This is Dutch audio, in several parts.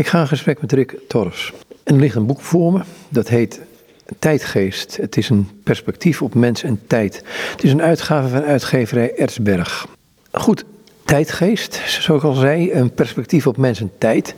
Ik ga in gesprek met Rick Torres. En er ligt een boek voor me, dat heet Tijdgeest. Het is een perspectief op mens en tijd. Het is een uitgave van uitgeverij Erzberg. Goed, tijdgeest, zoals ik al zei, een perspectief op mens en tijd.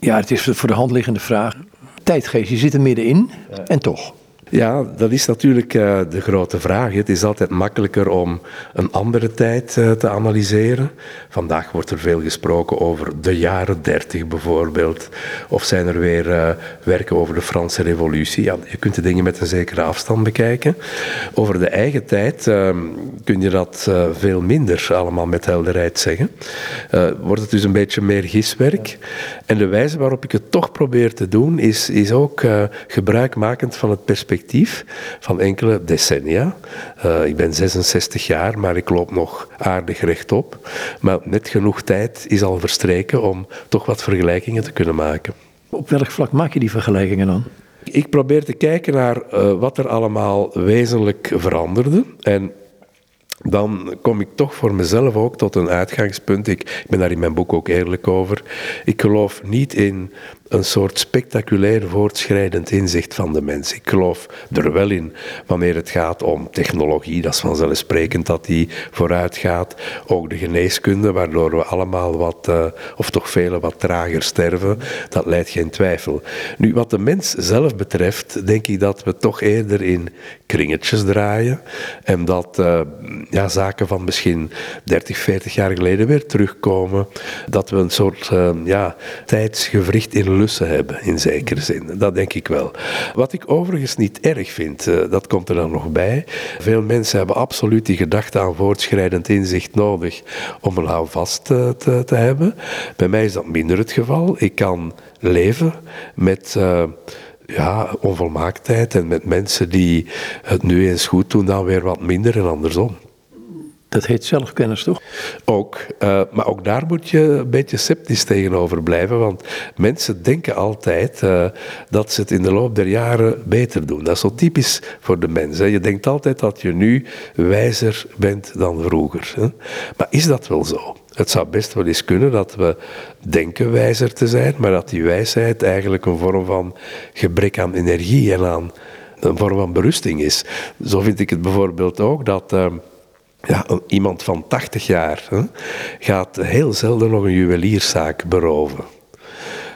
Ja, het is voor de hand liggende vraag. Tijdgeest, je zit er middenin en toch. Ja, dat is natuurlijk uh, de grote vraag. Het is altijd makkelijker om een andere tijd uh, te analyseren. Vandaag wordt er veel gesproken over de jaren dertig bijvoorbeeld. Of zijn er weer uh, werken over de Franse Revolutie. Ja, je kunt de dingen met een zekere afstand bekijken. Over de eigen tijd ehm, kun je dat veel minder allemaal met helderheid zeggen. wordt het dus een beetje meer giswerk. En de wijze waarop ik het toch probeer te doen, is, is ook gebruikmakend van het perspectief van enkele decennia. Uh, ik ben 66 jaar, maar ik loop nog aardig rechtop. Maar net genoeg tijd is al verstreken om toch wat vergelijkingen te kunnen maken. Op welk vlak maak je die vergelijkingen dan? Ik probeer te kijken naar uh, wat er allemaal wezenlijk veranderde. En dan kom ik toch voor mezelf ook tot een uitgangspunt. Ik, ik ben daar in mijn boek ook eerlijk over. Ik geloof niet in een soort spectaculair voortschrijdend inzicht van de mens. Ik geloof er wel in wanneer het gaat om technologie, dat is vanzelfsprekend dat die vooruit gaat. Ook de geneeskunde, waardoor we allemaal wat, uh, of toch velen wat trager sterven, dat leidt geen twijfel. Nu, wat de mens zelf betreft, denk ik dat we toch eerder in kringetjes draaien en dat uh, ja, zaken van misschien 30, 40 jaar geleden weer terugkomen. Dat we een soort uh, ja, tijdsgevricht in hebben, in zekere zin. Dat denk ik wel. Wat ik overigens niet erg vind, uh, dat komt er dan nog bij. Veel mensen hebben absoluut die gedachte aan voortschrijdend inzicht nodig om een houvast uh, te, te, hebben. Bij mij is dat minder het geval. Ik kan leven met uh, ja, onvolmaaktheid en met mensen die het nu eens goed doen, dan weer wat minder en andersom. Dat heet zelfkennis, toch? Ook. Uh, maar ook daar moet je een beetje sceptisch tegenover blijven. Want mensen denken altijd uh, dat ze het in de loop der jaren beter doen. Dat is zo typisch voor de mensen. Je denkt altijd dat je nu wijzer bent dan vroeger. Hè? Maar is dat wel zo? Het zou best wel eens kunnen dat we denken wijzer te zijn, maar dat die wijsheid eigenlijk een vorm van gebrek aan energie en aan een vorm van berusting is. Zo vind ik het bijvoorbeeld ook dat. Uh, ja, iemand van 80 jaar hè, gaat heel zelden nog een juwelierszaak beroven.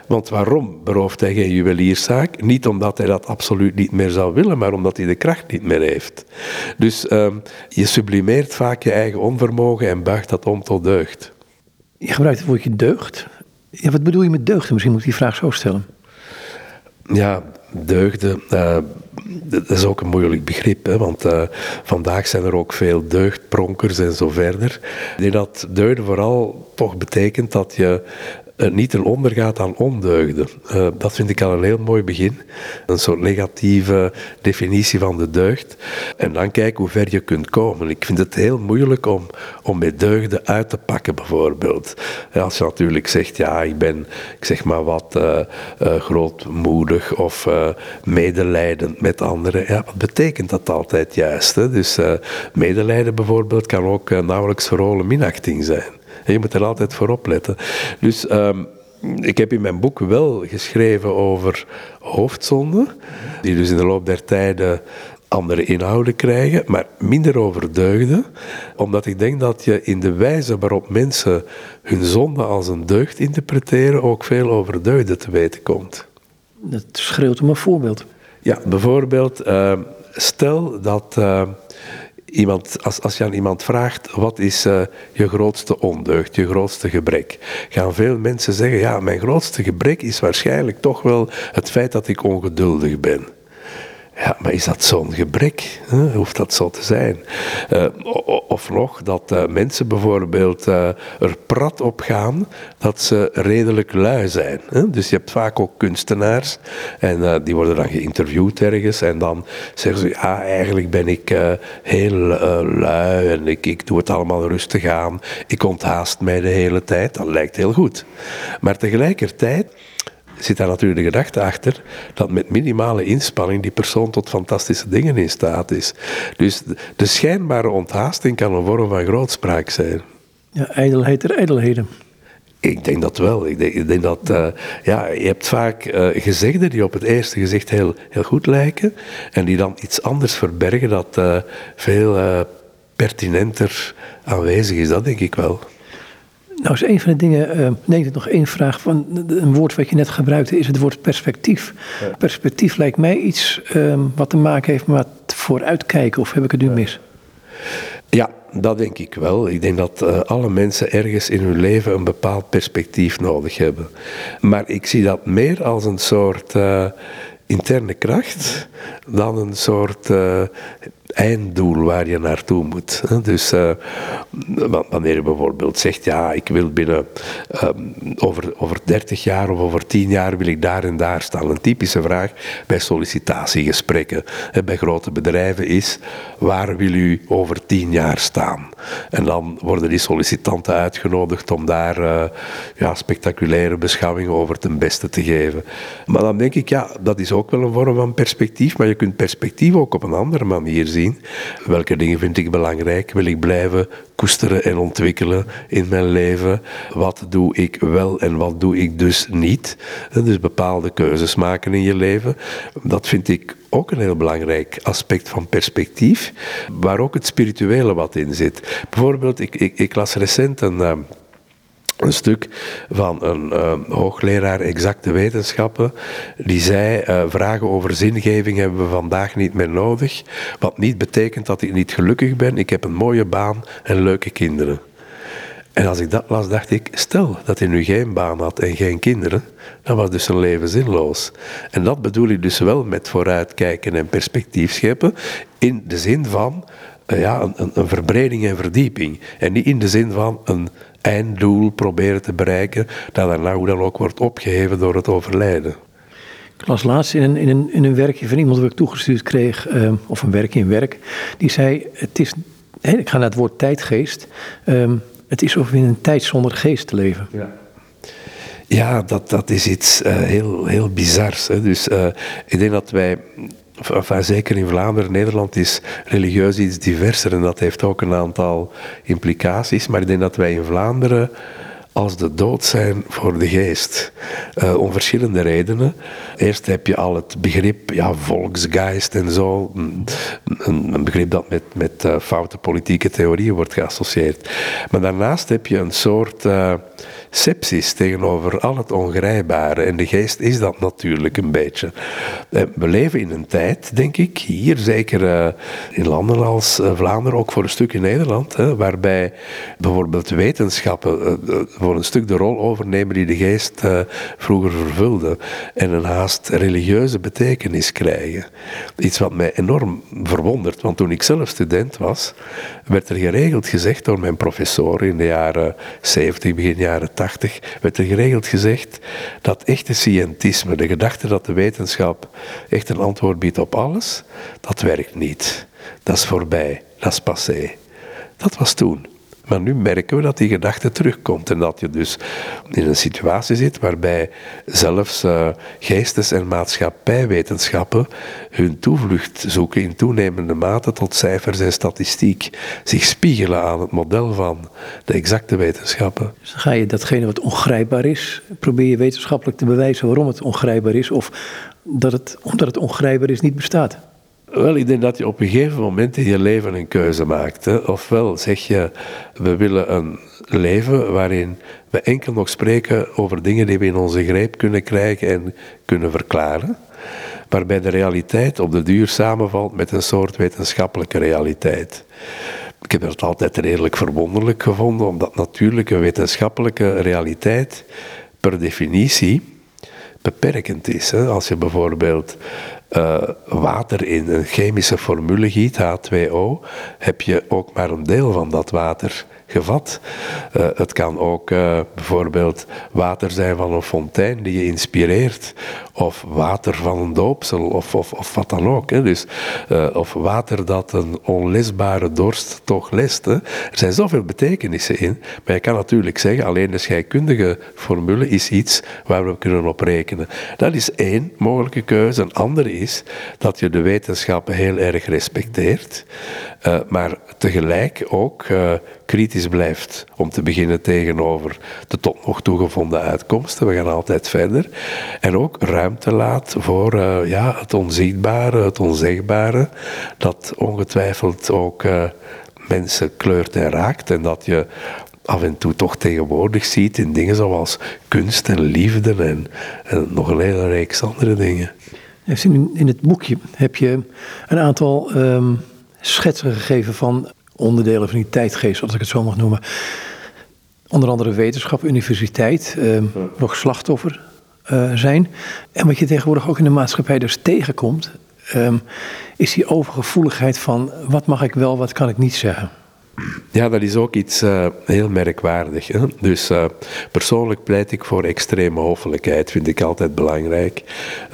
Want waarom berooft hij geen juwelierszaak? Niet omdat hij dat absoluut niet meer zou willen, maar omdat hij de kracht niet meer heeft. Dus um, je sublimeert vaak je eigen onvermogen en buigt dat om tot deugd. Je gebruikt het woordje deugd. Ja, wat bedoel je met deugd? Misschien moet ik die vraag zo stellen. Ja, deugden, uh, dat is ook een moeilijk begrip, hè, want uh, vandaag zijn er ook veel deugdpronkers en zo verder. Denk dat deugden vooral toch betekent dat je niet ten onder gaat aan ondeugden. Uh, dat vind ik al een heel mooi begin. Een soort negatieve definitie van de deugd. En dan kijken hoe ver je kunt komen. Ik vind het heel moeilijk om, om met deugden uit te pakken, bijvoorbeeld. Als je natuurlijk zegt, ja, ik ben, ik zeg maar wat, uh, grootmoedig of medelijdend met anderen. Ja, wat betekent dat altijd juist? Hè? Dus medelijden bijvoorbeeld kan ook nauwelijks verholen minachting zijn. Je moet er altijd voor opletten. Dus um, ik heb in mijn boek wel geschreven over hoofdzonden, die dus in de loop der tijden andere inhouden krijgen, maar minder over deugden, omdat ik denk dat je in de wijze waarop mensen hun zonde als een deugd interpreteren ook veel over deugden te weten komt. Dat schreeuwt om een voorbeeld. Ja, bijvoorbeeld, uh, stel dat uh, iemand, als, als je aan iemand vraagt, wat is uh, je grootste ondeugd, je grootste gebrek? Gaan veel mensen zeggen, ja, mijn grootste gebrek is waarschijnlijk toch wel het feit dat ik ongeduldig ben. Ja, maar is dat zo'n gebrek? Huh? Hoeft dat zo te zijn? Uh, of nog dat uh, mensen bijvoorbeeld uh, er prat op gaan dat ze redelijk lui zijn. Hè? Dus je hebt vaak ook kunstenaars en die worden dan geïnterviewd ergens en dan zeggen ze, ja, eigenlijk ben ik heel lui en ik, ik doe het allemaal rustig aan. Ik onthaast mij de hele tijd. Dat lijkt heel goed. Maar tegelijkertijd zit daar natuurlijk de gedachte achter dat met minimale inspanning die persoon tot fantastische dingen in staat is. Dus de schijnbare onthaasting kan een vorm van grootspraak zijn. Ja, ijdelheid der ijdelheden. Ik denk dat wel. Ik denk, ik denk dat, uh, ja, je hebt vaak uh, gezegden die op het eerste gezicht heel, heel goed lijken en die dan iets anders verbergen dat uh, veel pertinenter aanwezig is. Dat denk ik wel. Nou is een van de dingen, uh, ik nog één vraag van een woord wat je net gebruikte, is het woord perspectief. Ja. Perspectief lijkt mij iets uh, wat te maken heeft met vooruitkijken, of heb ik het nu mis? Ja, dat denk ik wel. Ik denk dat uh, alle mensen ergens in hun leven een bepaald perspectief nodig hebben. Maar ik zie dat meer als een soort uh, interne kracht dan een soort uh, einddoel waar je naartoe moet. Dus uh, wanneer je bijvoorbeeld zegt, ja, ik wil binnen um, over, over 30 jaar of over 10 jaar wil ik daar en daar staan. Een typische vraag bij sollicitatiegesprekken bij grote bedrijven is, waar wil u over 10 jaar staan? En dan worden die sollicitanten uitgenodigd om daar uh, ja, spectaculaire beschouwingen over ten beste te geven. Maar dan denk ik, ja, dat is ook wel een vorm van perspectief, maar je kunt perspectief ook op een andere manier zien. Welke dingen vind ik belangrijk? Wil ik blijven koesteren en ontwikkelen in mijn leven? Wat doe ik wel en wat doe ik dus niet? Dus bepaalde keuzes maken in je leven. Dat vind ik ook een heel belangrijk aspect van perspectief, waar ook het spirituele wat in zit. Bijvoorbeeld, ik, ik, ik las recent een. Een stuk van een uh, hoogleraar exacte wetenschappen, die zei, uh, vragen over zingeving hebben we vandaag niet meer nodig, wat niet betekent dat ik niet gelukkig ben, ik heb een mooie baan en leuke kinderen. En als ik dat las, dacht ik, stel dat hij nu geen baan had en geen kinderen, dan was dus zijn leven zinloos. En dat bedoel ik dus wel met vooruitkijken en perspectief scheppen, in de zin van uh, ja, een, een verbreding en verdieping. En niet in de zin van een einddoel proberen te bereiken, dat daarna hoe dan ook wordt opgeheven door het overlijden. Ik las laatst in een, in een, in een werkje van iemand dat ik toegestuurd kreeg, uh, of een werkje in werk, die zei: Het is, ik ga naar het woord tijdgeest, um, het is of in een tijd zonder geest te leven. Ja. Ja, dat, dat is iets uh, heel, heel bizars. Hè. Dus uh, ik denk dat wij Enfin, zeker in Vlaanderen, Nederland is religieus iets diverser en dat heeft ook een aantal implicaties. Maar ik denk dat wij in Vlaanderen als de dood zijn voor de geest. Uh, om verschillende redenen. Eerst heb je al het begrip ja, volksgeist en zo. Een, begrip dat met, met uh, foute politieke theorieën wordt geassocieerd. Maar daarnaast heb je een soort uh, sepsis tegenover al het ongrijpbare. En de geest is dat natuurlijk een beetje. we leven in een tijd, denk ik, hier zeker in landen als Vlaanderen, ook voor een stuk in Nederland, waarbij bijvoorbeeld wetenschappen voor een stuk de rol overnemen die de geest vroeger vervulde. En een haast religieuze betekenis krijgen. Iets wat mij enorm verwondert, want toen ik zelf student was, werd er geregeld gezegd door mijn professor in de jaren 70, begin jaren 80, werd er geregeld gezegd dat echte scientisme, de gedachte dat de wetenschap echt een antwoord biedt op alles, dat werkt niet. Dat is voorbij, dat is passé. Dat was toen. Maar nu merken we dat die gedachte terugkomt en dat je dus in een situatie zit waarbij zelfs uh, geestes- en maatschappijwetenschappen hun toevlucht zoeken in toenemende mate tot cijfers en statistiek, zich spiegelen aan het model van de exacte wetenschappen. Dus ga je datgene wat ongrijpbaar is, probeer je wetenschappelijk te bewijzen waarom het ongrijpbaar is of dat het, omdat het ongrijpbaar is, niet bestaat. Wel, ik denk dat je op een gegeven moment in je leven een keuze maakt. Hè. Ofwel zeg je, we willen een leven waarin we enkel nog spreken over dingen die we in onze greep kunnen krijgen en kunnen verklaren. Waarbij de realiteit op de duur samenvalt met een soort wetenschappelijke realiteit. Ik heb het altijd redelijk verwonderlijk gevonden, omdat natuurlijk een wetenschappelijke realiteit per definitie beperkend is. Hè. Als je bijvoorbeeld uh, water in een chemische formule giet, H2O, heb je ook maar een deel van dat water gevat. Uh, het kan ook uh, bijvoorbeeld water zijn van een fontein die je inspireert, of water van een doopsel, of, of, of wat dan ook. Hè. Dus, uh, of water dat een onlesbare dorst toch lest. Er zijn zoveel betekenissen in, maar je kan natuurlijk zeggen, alleen de scheikundige formule is iets waar we kunnen op rekenen. Dat is één mogelijke keuze. Een andere is dat je de wetenschappen heel erg respecteert uh, maar tegelijk ook uh, kritisch blijft om te beginnen tegenover de tot nog toe gevonden uitkomsten. We gaan altijd verder. En ook ruimte laat voor uh, ja, het onzichtbare, het onzegbare, dat ongetwijfeld ook mensen kleurt en raakt en dat je af en toe toch tegenwoordig ziet in dingen zoals kunst en liefde en, nog een hele reeks andere dingen. In, het boekje heb je een aantal um, schetsen gegeven van onderdelen van die tijdgeest, als ik het zo mag noemen. Onder andere wetenschap, universiteit, um, nog slachtoffer uh, zijn. En wat je tegenwoordig ook in de maatschappij dus tegenkomt, um, is die overgevoeligheid van wat mag ik wel, wat kan ik niet zeggen. Ja, dat is ook iets uh, heel merkwaardig. Hè? Dus uh, persoonlijk pleit ik voor extreme hoffelijkheid, vind ik altijd belangrijk.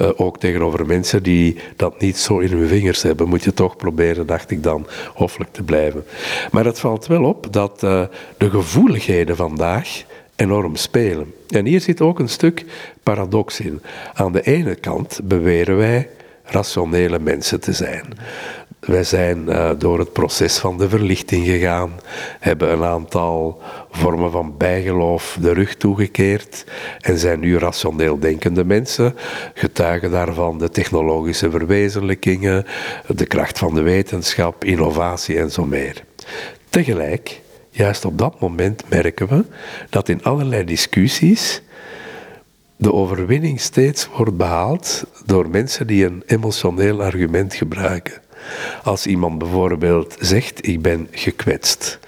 Uh, ook tegenover mensen die dat niet zo in hun vingers hebben, moet je toch proberen, dacht ik dan, hoffelijk te blijven. Maar het valt wel op dat de gevoeligheden vandaag enorm spelen. En hier zit ook een stuk paradox in. Aan de ene kant beweren wij rationele mensen te zijn. Wij zijn uh, door het proces van de verlichting gegaan, hebben een aantal vormen van bijgeloof de rug toegekeerd en zijn nu rationeel denkende mensen, getuigen daarvan de technologische verwezenlijkingen, de kracht van de wetenschap, innovatie en zo meer. Tegelijk, juist op dat moment merken we dat in allerlei discussies de overwinning steeds wordt behaald door mensen die een emotioneel argument gebruiken. Als iemand bijvoorbeeld zegt: Ik ben gekwetst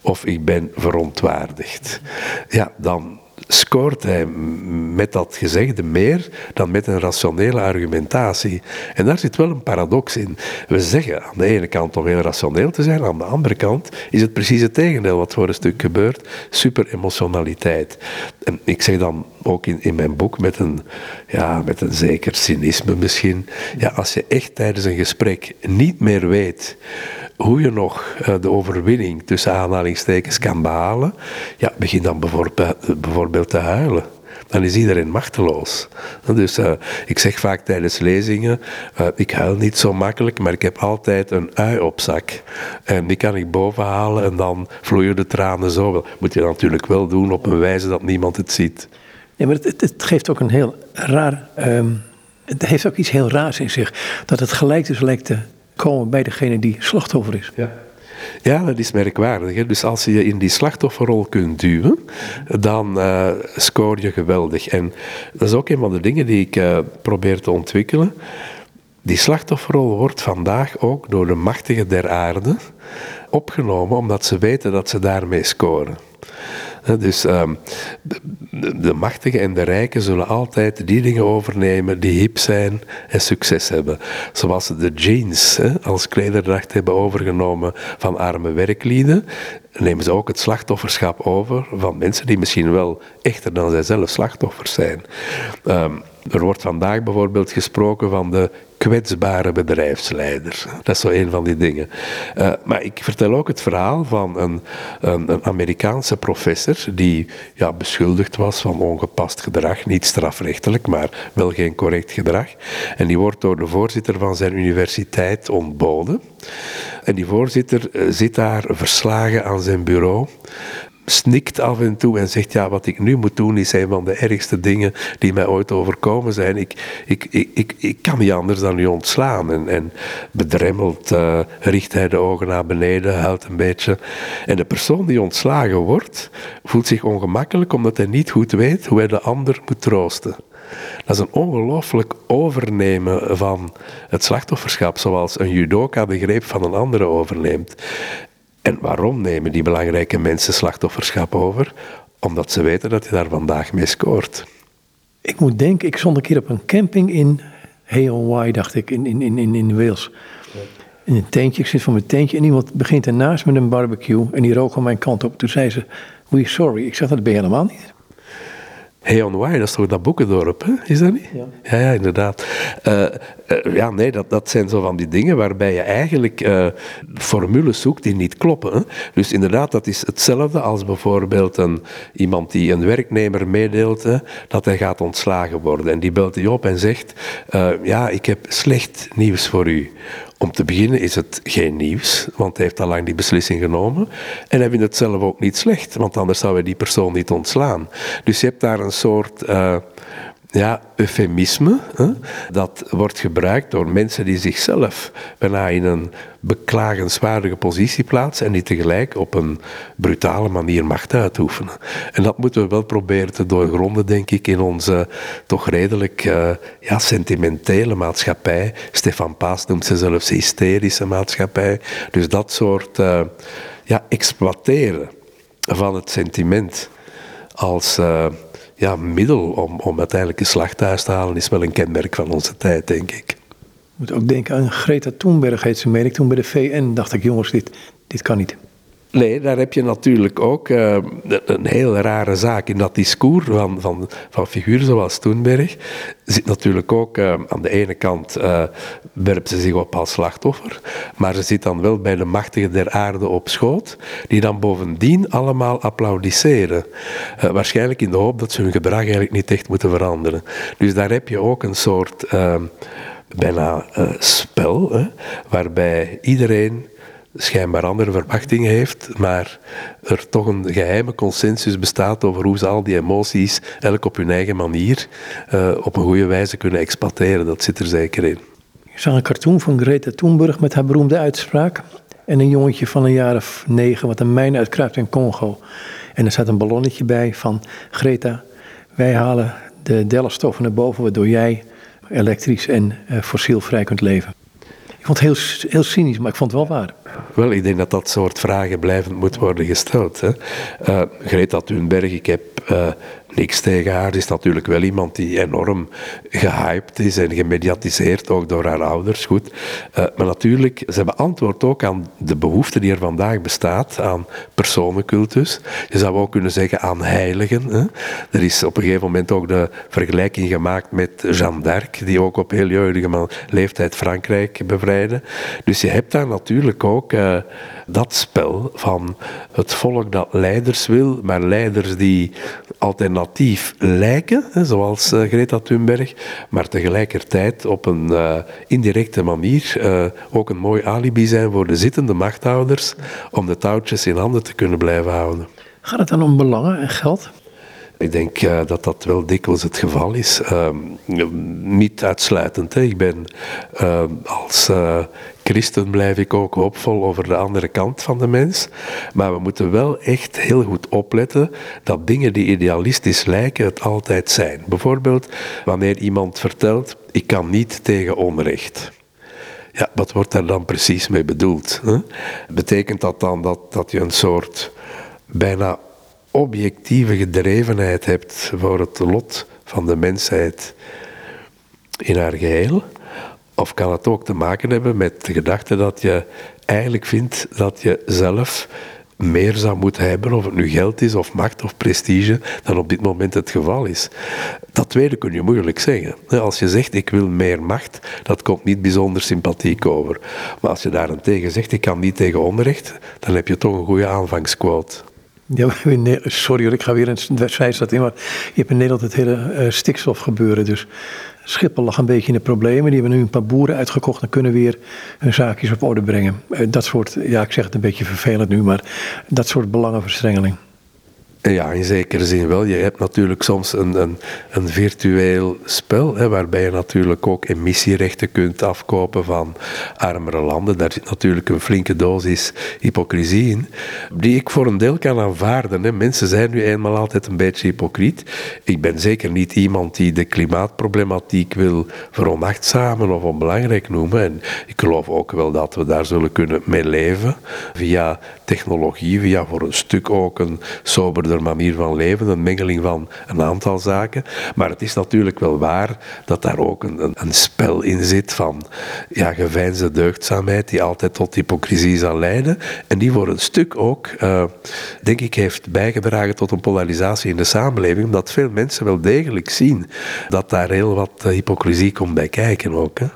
of ik ben verontwaardigd, ja, dan scoort hij met dat gezegde meer dan met een rationele argumentatie. En daar zit wel een paradox in. We zeggen aan de ene kant om heel rationeel te zijn, aan de andere kant is het precies het tegendeel wat voor een stuk gebeurt: super emotionaliteit. En ik zeg dan ook in, in mijn boek met een, ja, met een zeker cynisme misschien. Ja, als je echt tijdens een gesprek niet meer weet hoe je nog eh, de overwinning tussen aanhalingstekens kan behalen, ja, begin dan bijvoorbeeld te huilen dan is iedereen machteloos. Dus uh, ik zeg vaak tijdens lezingen, ik huil niet zo makkelijk, maar ik heb altijd een ui op zak. En die kan ik bovenhalen en dan vloeien de tranen zo wel. Moet je natuurlijk wel doen op een wijze dat niemand het ziet. Nee, maar het, geeft ook een heel raar... Um, het heeft ook iets heel raars in zich. Dat het gelijk dus lijkt komen bij degene die slachtoffer is. Ja. Ja, dat is merkwaardig. Hè? Dus als je je in die slachtofferrol kunt duwen, dan uh, scoor je geweldig. En dat is ook een van de dingen die ik uh, probeer te ontwikkelen. Die slachtofferrol wordt vandaag ook door de machtigen der aarde opgenomen, omdat ze weten dat ze daarmee scoren. Dus um, de, de, machtigen en de rijken zullen altijd die dingen overnemen die hip zijn en succes hebben. Zoals de jeans als klederdracht hebben overgenomen van arme werklieden, nemen ze ook het slachtofferschap over van mensen die misschien wel echter dan zij zelf slachtoffers zijn. Um, er wordt vandaag bijvoorbeeld gesproken van de kwetsbare bedrijfsleider. Dat is zo een van die dingen. Uh, maar ik vertel ook het verhaal van een, een, Amerikaanse professor die ja, beschuldigd was van ongepast gedrag, niet strafrechtelijk, maar wel geen correct gedrag. En die wordt door de voorzitter van zijn universiteit ontboden. En die voorzitter uh, zit daar verslagen aan zijn bureau snikt af en toe en zegt: Ja, wat ik nu moet doen is een van de ergste dingen die mij ooit overkomen zijn. Ik, ik, ik, ik, ik kan niet anders dan u ontslaan. En, en bedremmeld uh, richt hij de ogen naar beneden, huilt een beetje. En de persoon die ontslagen wordt, voelt zich ongemakkelijk omdat hij niet goed weet hoe hij de ander moet troosten. Dat is een ongelooflijk overnemen van het slachtofferschap, zoals een judoka de greep van een andere overneemt. En waarom nemen die belangrijke mensen slachtofferschap over? Omdat ze weten dat je daar vandaag mee scoort. Ik moet denken, ik stond een keer op een camping in Hay dacht ik, in, in, in, in Wales. In een tentje, ik zit voor mijn tentje en iemand begint ernaast met een barbecue en die rook aan mijn kant op. Toen zei ze, we sorry. Ik zeg, dat ben je helemaal niet. Hey on dat is toch dat boekendorp, hè? is dat niet? Ja, ja, inderdaad. Uh, uh, ja, nee, dat, dat zijn zo van die dingen waarbij je eigenlijk uh, formules zoekt die niet kloppen. Hè? Dus inderdaad, dat is hetzelfde als bijvoorbeeld een, iemand die een werknemer meedeelt hè, dat hij gaat ontslagen worden. En die belt hij op en zegt, ja, ik heb slecht nieuws voor u. Om te beginnen is het geen nieuws, want hij heeft al lang die beslissing genomen. En hij vindt het zelf ook niet slecht, want anders zou hij die persoon niet ontslaan. Dus je hebt daar een soort uh, ja, eufemisme. Hè? Dat wordt gebruikt door mensen die zichzelf in een beklagenswaardige positie plaatsen en die tegelijk op een brutale manier macht uitoefenen. En dat moeten we wel proberen te doorgronden, denk ik, in onze toch redelijk uh, ja, sentimentele maatschappij. Stefan Paas noemt ze zelfs hysterische maatschappij. Dus dat soort uh, ja, exploiteren van het sentiment als uh, ja, middel om, om uiteindelijk een slag thuis te halen, is wel een kenmerk van onze tijd, denk ik. Ik moet ook denken aan Greta Thunberg, heet ze, meen ik. Toen bij de VN dacht ik, jongens, dit, dit kan niet. Nee, daar heb je natuurlijk ook uh, een heel rare zaak in dat discours van, van, van figuren zoals Thunberg. Zit natuurlijk ook uh, aan de ene kant uh, werpt ze zich op als slachtoffer, maar ze zit dan wel bij de machtigen der aarde op schoot, die dan bovendien allemaal applaudisseren. waarschijnlijk in de hoop dat ze hun gedrag eigenlijk niet echt moeten veranderen. Dus daar heb je ook een soort bijna spel, hè, waarbij iedereen schijnbaar andere verwachtingen heeft, maar er toch een geheime consensus bestaat over hoe ze al die emoties, elk op hun eigen manier, uh, op een goede wijze kunnen exploiteren. Dat zit er zeker in. Ik zag een cartoon van Greta Thunberg met haar beroemde uitspraak. En een jongetje van een jaar of negen wat een mijn uitkruipt in Congo. En er staat een ballonnetje bij van Greta, wij halen de dellenstoffen naar boven waardoor jij elektrisch en uh, fossielvrij kunt leven. Ik vond het heel, heel cynisch, maar ik vond het wel waar. Wel, ik denk dat dat soort vragen blijvend moet worden gesteld. Hè. Uh, Greta Thunberg, ik heb uh, niks tegen haar, is natuurlijk wel iemand die enorm gehyped is en gemediatiseerd, ook door haar ouders. Goed. Uh, maar natuurlijk, ze beantwoordt ook aan de behoefte die er vandaag bestaat aan personencultus. Je zou ook kunnen zeggen aan heiligen. Hè. Er is op een gegeven moment ook de vergelijking gemaakt met Jeanne d'Arc, die ook op heel jeugdige leeftijd Frankrijk bevrijdde. Dus je hebt daar natuurlijk ook uh, dat spel van het volk dat leiders wil, maar leiders die alternatief lijken, zoals uh, Greta Thunberg, maar tegelijkertijd op een uh, indirecte manier ook een mooi alibi zijn voor de zittende machthouders om de touwtjes in handen te kunnen blijven houden. Gaat het dan om belangen en geld? Ik denk dat dat wel dikwijls het geval is. Uh, niet uitsluitend. Hè. Ik ben uh, als christen blijf ik ook hoopvol over de andere kant van de mens. Maar we moeten wel echt heel goed opletten dat dingen die idealistisch lijken het altijd zijn. Bijvoorbeeld wanneer iemand vertelt, ik kan niet tegen onrecht. Ja, wat wordt daar dan precies mee bedoeld? Hè? Betekent dat dan dat, dat je een soort bijna objectieve gedrevenheid hebt voor het lot van de mensheid in haar geheel? Of kan het ook te maken hebben met de gedachte dat je eigenlijk vindt dat je zelf meer zou moeten hebben, of het nu geld is, of macht of prestige, dan op dit moment het geval is. Dat tweede kun je moeilijk zeggen. Als je zegt ik wil meer macht, dat komt niet bijzonder sympathiek over. Maar als je daarentegen zegt ik kan niet tegen onrecht, dan heb je toch een goede aanvangsquote. Ja, sorry ik ga weer een zijstad in, maar je hebt in Nederland het hele uh, stikstofgebeuren. Dus Schiphol lag een beetje in de problemen. Die hebben nu een paar boeren uitgekocht en kunnen weer hun zaakjes op orde brengen. Eh, dat soort, ja ik zeg het een beetje vervelend nu, maar dat soort belangenverstrengeling. Ja, in zekere zin wel. Je hebt natuurlijk soms een, een, een virtueel spel, hè, waarbij je natuurlijk ook emissierechten kunt afkopen van armere landen. Daar zit natuurlijk een flinke dosis hypocrisie in, die ik voor een deel kan aanvaarden. Hè. Mensen zijn nu eenmaal altijd een beetje hypocriet. Ik ben zeker niet iemand die de klimaatproblematiek wil veronachtzamen of onbelangrijk noemen. En ik geloof ook wel dat we daar zullen kunnen mee leven, via technologie, via voor een stuk ook een soberder manier van leven, een mengeling van een aantal zaken. Maar het is natuurlijk wel waar dat daar ook een, een, een spel in zit van ja, geveinsde deugdzaamheid die altijd tot hypocrisie zal leiden. En die voor een stuk ook, uh, denk ik, heeft bijgedragen tot een polarisatie in de samenleving, omdat veel mensen wel degelijk zien dat daar heel wat uh, hypocrisie komt bij kijken ook. Hè.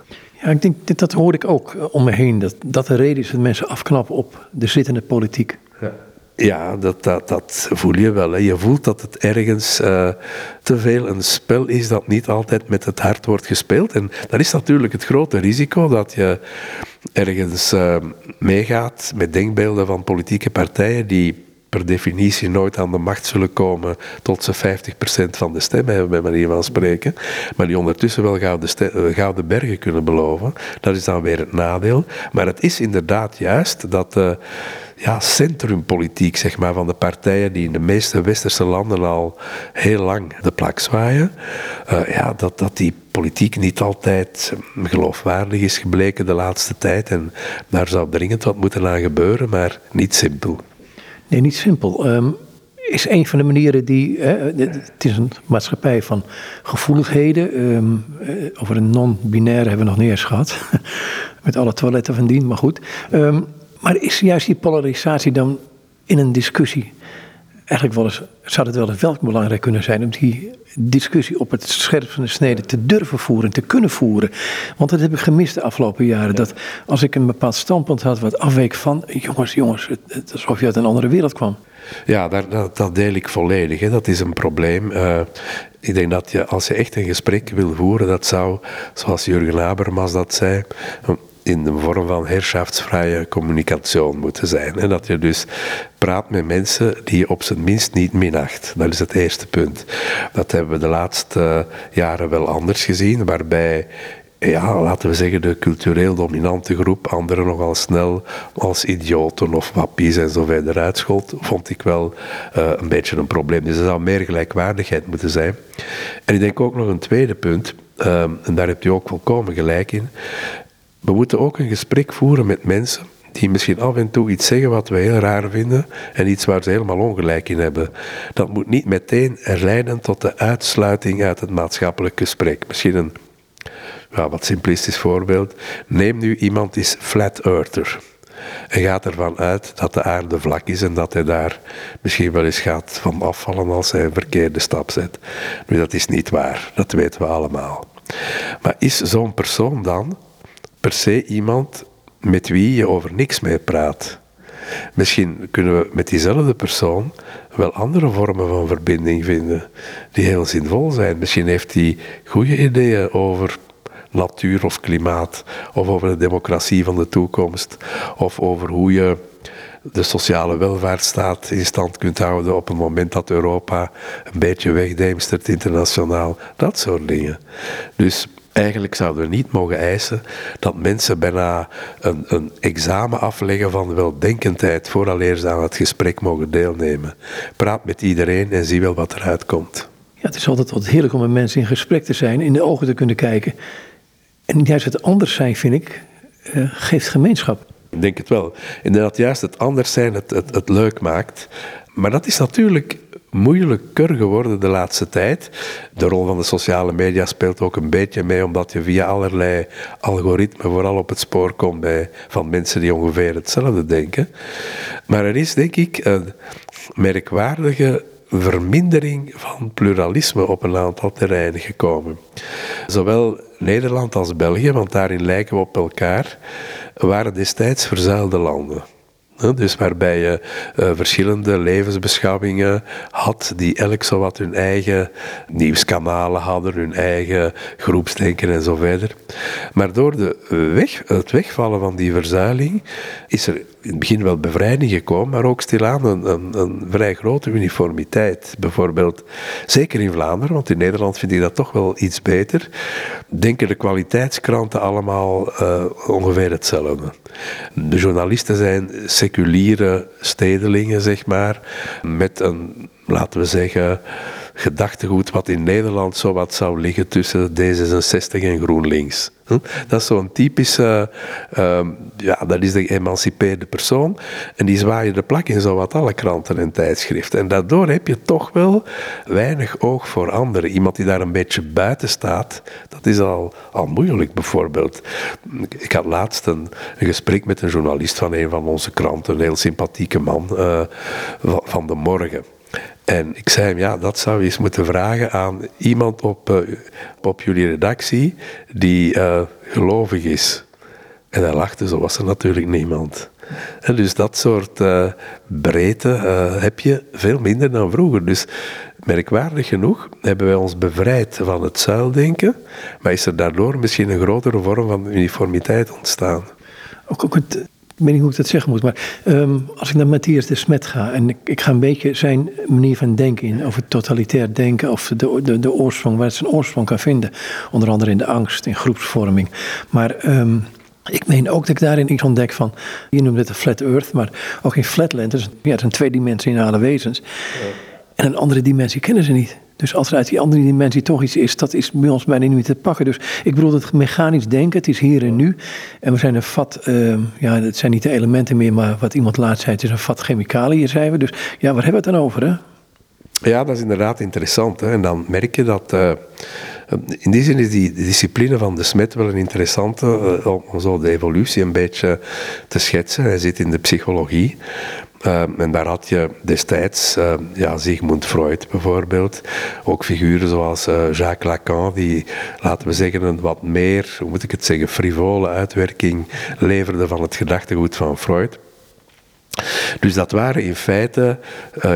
Ja, ik denk, dat, dat hoor ik ook om me heen. Dat, dat de reden is dat mensen afknappen op de zittende politiek. Ja. Ja, dat, dat, dat voel je wel. Hè. Je voelt dat het ergens uh, te veel een spel is dat niet altijd met het hart wordt gespeeld. En dat is natuurlijk het grote risico dat je ergens uh, meegaat met denkbeelden van politieke partijen die per definitie nooit aan de macht zullen komen tot ze 50% van de stemmen hebben, bij manier van spreken. Maar die ondertussen wel gouden, eh, gouden bergen kunnen beloven. Dat is dan weer het nadeel. Maar het is inderdaad juist dat de ja, centrumpolitiek zeg maar, van de partijen die in de meeste westerse landen al heel lang de plak zwaaien, uh, ja, dat, dat die politiek niet altijd geloofwaardig is gebleken de laatste tijd. En daar zou dringend wat moeten aan gebeuren, maar niet simpel. Nee, niet simpel. Um, is een van de manieren die. het is een maatschappij van gevoeligheden. Um, over een non-binaire hebben we nog niet eens gehad. Met alle toiletten van dien, maar goed. Um, maar is juist die polarisatie dan in een discussie. Eigenlijk wel eens, zou het wel eens wel belangrijk kunnen zijn om die discussie op het scherp van de snede te durven voeren, te kunnen voeren. Want dat heb ik gemist de afgelopen jaren. Dat als ik een bepaald standpunt had wat afweek van, jongens, jongens, het, alsof je uit een andere wereld kwam. Ja, dat, dat deel ik volledig. Hè. Dat is een probleem. Uh, ik denk dat je, als je echt een gesprek wil voeren, dat zou, zoals Jurgen Habermas dat zei, in de vorm van herschaftsvrije communicatie moeten zijn. En dat je dus praat met mensen die je op zijn minst niet minacht. Dat is het eerste punt. Dat hebben we de laatste jaren wel anders gezien, waarbij ja, laten we zeggen, de cultureel dominante groep anderen nogal snel als idioten of wappies en zo verder uitschold, vond ik wel uh, een beetje een probleem. Dus er zou meer gelijkwaardigheid moeten zijn. En ik denk ook nog een tweede punt, uh, en daar heb je ook volkomen gelijk in. We moeten ook een gesprek voeren met mensen die misschien af en toe iets zeggen wat we heel raar vinden en iets waar ze helemaal ongelijk in hebben. Dat moet niet meteen leiden tot de uitsluiting uit het maatschappelijk gesprek. Misschien een ja, wat simplistisch voorbeeld. Neem nu iemand is flat earther. En gaat ervan uit dat de aarde vlak is en dat hij daar misschien wel eens gaat van afvallen als hij een verkeerde stap zet. Nu, dat is niet waar, dat weten we allemaal. Maar is zo'n persoon dan per se iemand met wie je over niks mee praat. Misschien kunnen we met diezelfde persoon wel andere vormen van verbinding vinden die heel zinvol zijn. Misschien heeft hij goede ideeën over natuur of klimaat, of over de democratie van de toekomst, of over hoe je de sociale welvaartsstaat in stand kunt houden op het moment dat Europa een beetje wegdeemstert internationaal. Dat soort dingen. Dus Eigenlijk zouden we niet mogen eisen dat mensen bijna een, een examen afleggen van weldenkendheid vooraleer ze aan het gesprek mogen deelnemen. Praat met iedereen en zie wel wat eruit komt. Ja, het is altijd wat heerlijk om met mensen in gesprek te zijn, in de ogen te kunnen kijken. En juist het anders zijn, vind ik, uh, geeft gemeenschap. Ik denk het wel. Inderdaad, juist het anders zijn het, het, het leuk maakt. Maar dat is natuurlijk moeilijker geworden de laatste tijd. De rol van de sociale media speelt ook een beetje mee, omdat je via allerlei algoritmen vooral op het spoor komt bij, van mensen die ongeveer hetzelfde denken. Maar er is denk ik een merkwaardige vermindering van pluralisme op een aantal terreinen gekomen. Zowel Nederland als België, want daarin lijken we op elkaar, waren destijds verzuilde landen. Dus waarbij je uh, verschillende levensbeschouwingen had, die elk zo wat hun eigen nieuwskanalen hadden, hun eigen groepsdenken en zo verder. Maar door de weg, het wegvallen van die verzuiling is er in het begin wel bevrijding gekomen, maar ook stilaan een, een, een, vrij grote uniformiteit. Bijvoorbeeld, zeker in Vlaanderen, want in Nederland vind ik dat toch wel iets beter, denken de kwaliteitskranten allemaal uh, ongeveer hetzelfde. De journalisten zijn seculiere stedelingen, zeg maar, met een, laten we zeggen, gedachtegoed wat in Nederland zo wat zou liggen tussen D66 en GroenLinks. Hm? Dat is zo'n typische, uh, ja, dat is de geëmancipeerde persoon. En die zwaaien de plak in zowat alle kranten en tijdschriften. En daardoor heb je toch wel weinig oog voor anderen. Iemand die daar een beetje buiten staat, dat is al, al moeilijk bijvoorbeeld. Ik had laatst een, gesprek met een journalist van een van onze kranten, een heel sympathieke man uh, van de morgen. En ik zei hem, ja, dat zou je eens moeten vragen aan iemand op, uh, op jullie redactie die uh, gelovig is. En hij lachte, zo was er natuurlijk niemand. Dus dat soort uh, breedte heb je veel minder dan vroeger. Dus merkwaardig genoeg hebben wij ons bevrijd van het zuildenken, maar is er daardoor misschien een grotere vorm van uniformiteit ontstaan. ook, ook het, ik weet niet hoe ik dat zeggen moet, maar ehm, als ik naar Matthias de Smet ga en ik, ik, ga een beetje zijn manier van denken in, over totalitair denken, of de, de, de oorsprong, waar het zijn oorsprong kan vinden, onder andere in de angst, in groepsvorming. Maar ehm, ik meen ook dat ik daarin iets ontdek van, je noemt het een flat earth, maar ook in flatland, dus, ja, het zijn tweedimensionale wezens. En een andere dimensie kennen ze niet. Dus als er uit die andere dimensie toch iets is, dat is bij ons bijna niet meer te pakken. Dus ik bedoel het mechanisch denken, het is hier en nu. En we zijn een vat, uh, ja, het zijn niet de elementen meer, maar wat iemand laat zei, het is een vat chemicaliën, zijn we. Dus ja, waar hebben we het dan over, hè? Ja, dat is inderdaad interessant. Hè? En dan merk je dat. Uh, in die zin is die discipline van de smet wel een interessante, uh, om zo de evolutie een beetje te schetsen. Hij zit in de psychologie. Uh, en daar had je destijds uh, ja, Sigmund Freud bijvoorbeeld, ook figuren zoals Jacques Lacan, die, laten we zeggen, een wat meer, hoe moet ik het zeggen, frivole uitwerking leverde van het gedachtegoed van Freud. Dus dat waren in feite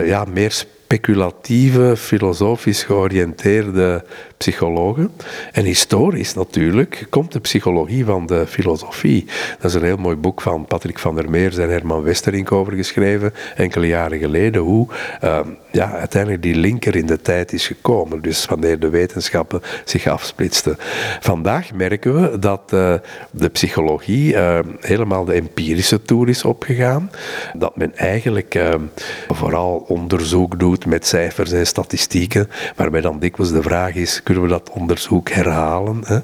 ja, meer speculatieve, filosofisch georiënteerde psychologen. En historisch natuurlijk komt de psychologie van de filosofie. Dat is een heel mooi boek van Patrick van der Meers en Herman Westerink over geschreven, enkele jaren geleden, hoe uh, ja, uiteindelijk die linker in de tijd is gekomen. Dus wanneer de wetenschappen zich afsplitsten. Vandaag merken we dat uh, de psychologie uh, helemaal de empirische toer is opgegaan. Dat men eigenlijk ehm, vooral onderzoek doet met cijfers en statistieken, waarbij dan dikwijls de vraag is, kunnen we dat onderzoek herhalen? Hè?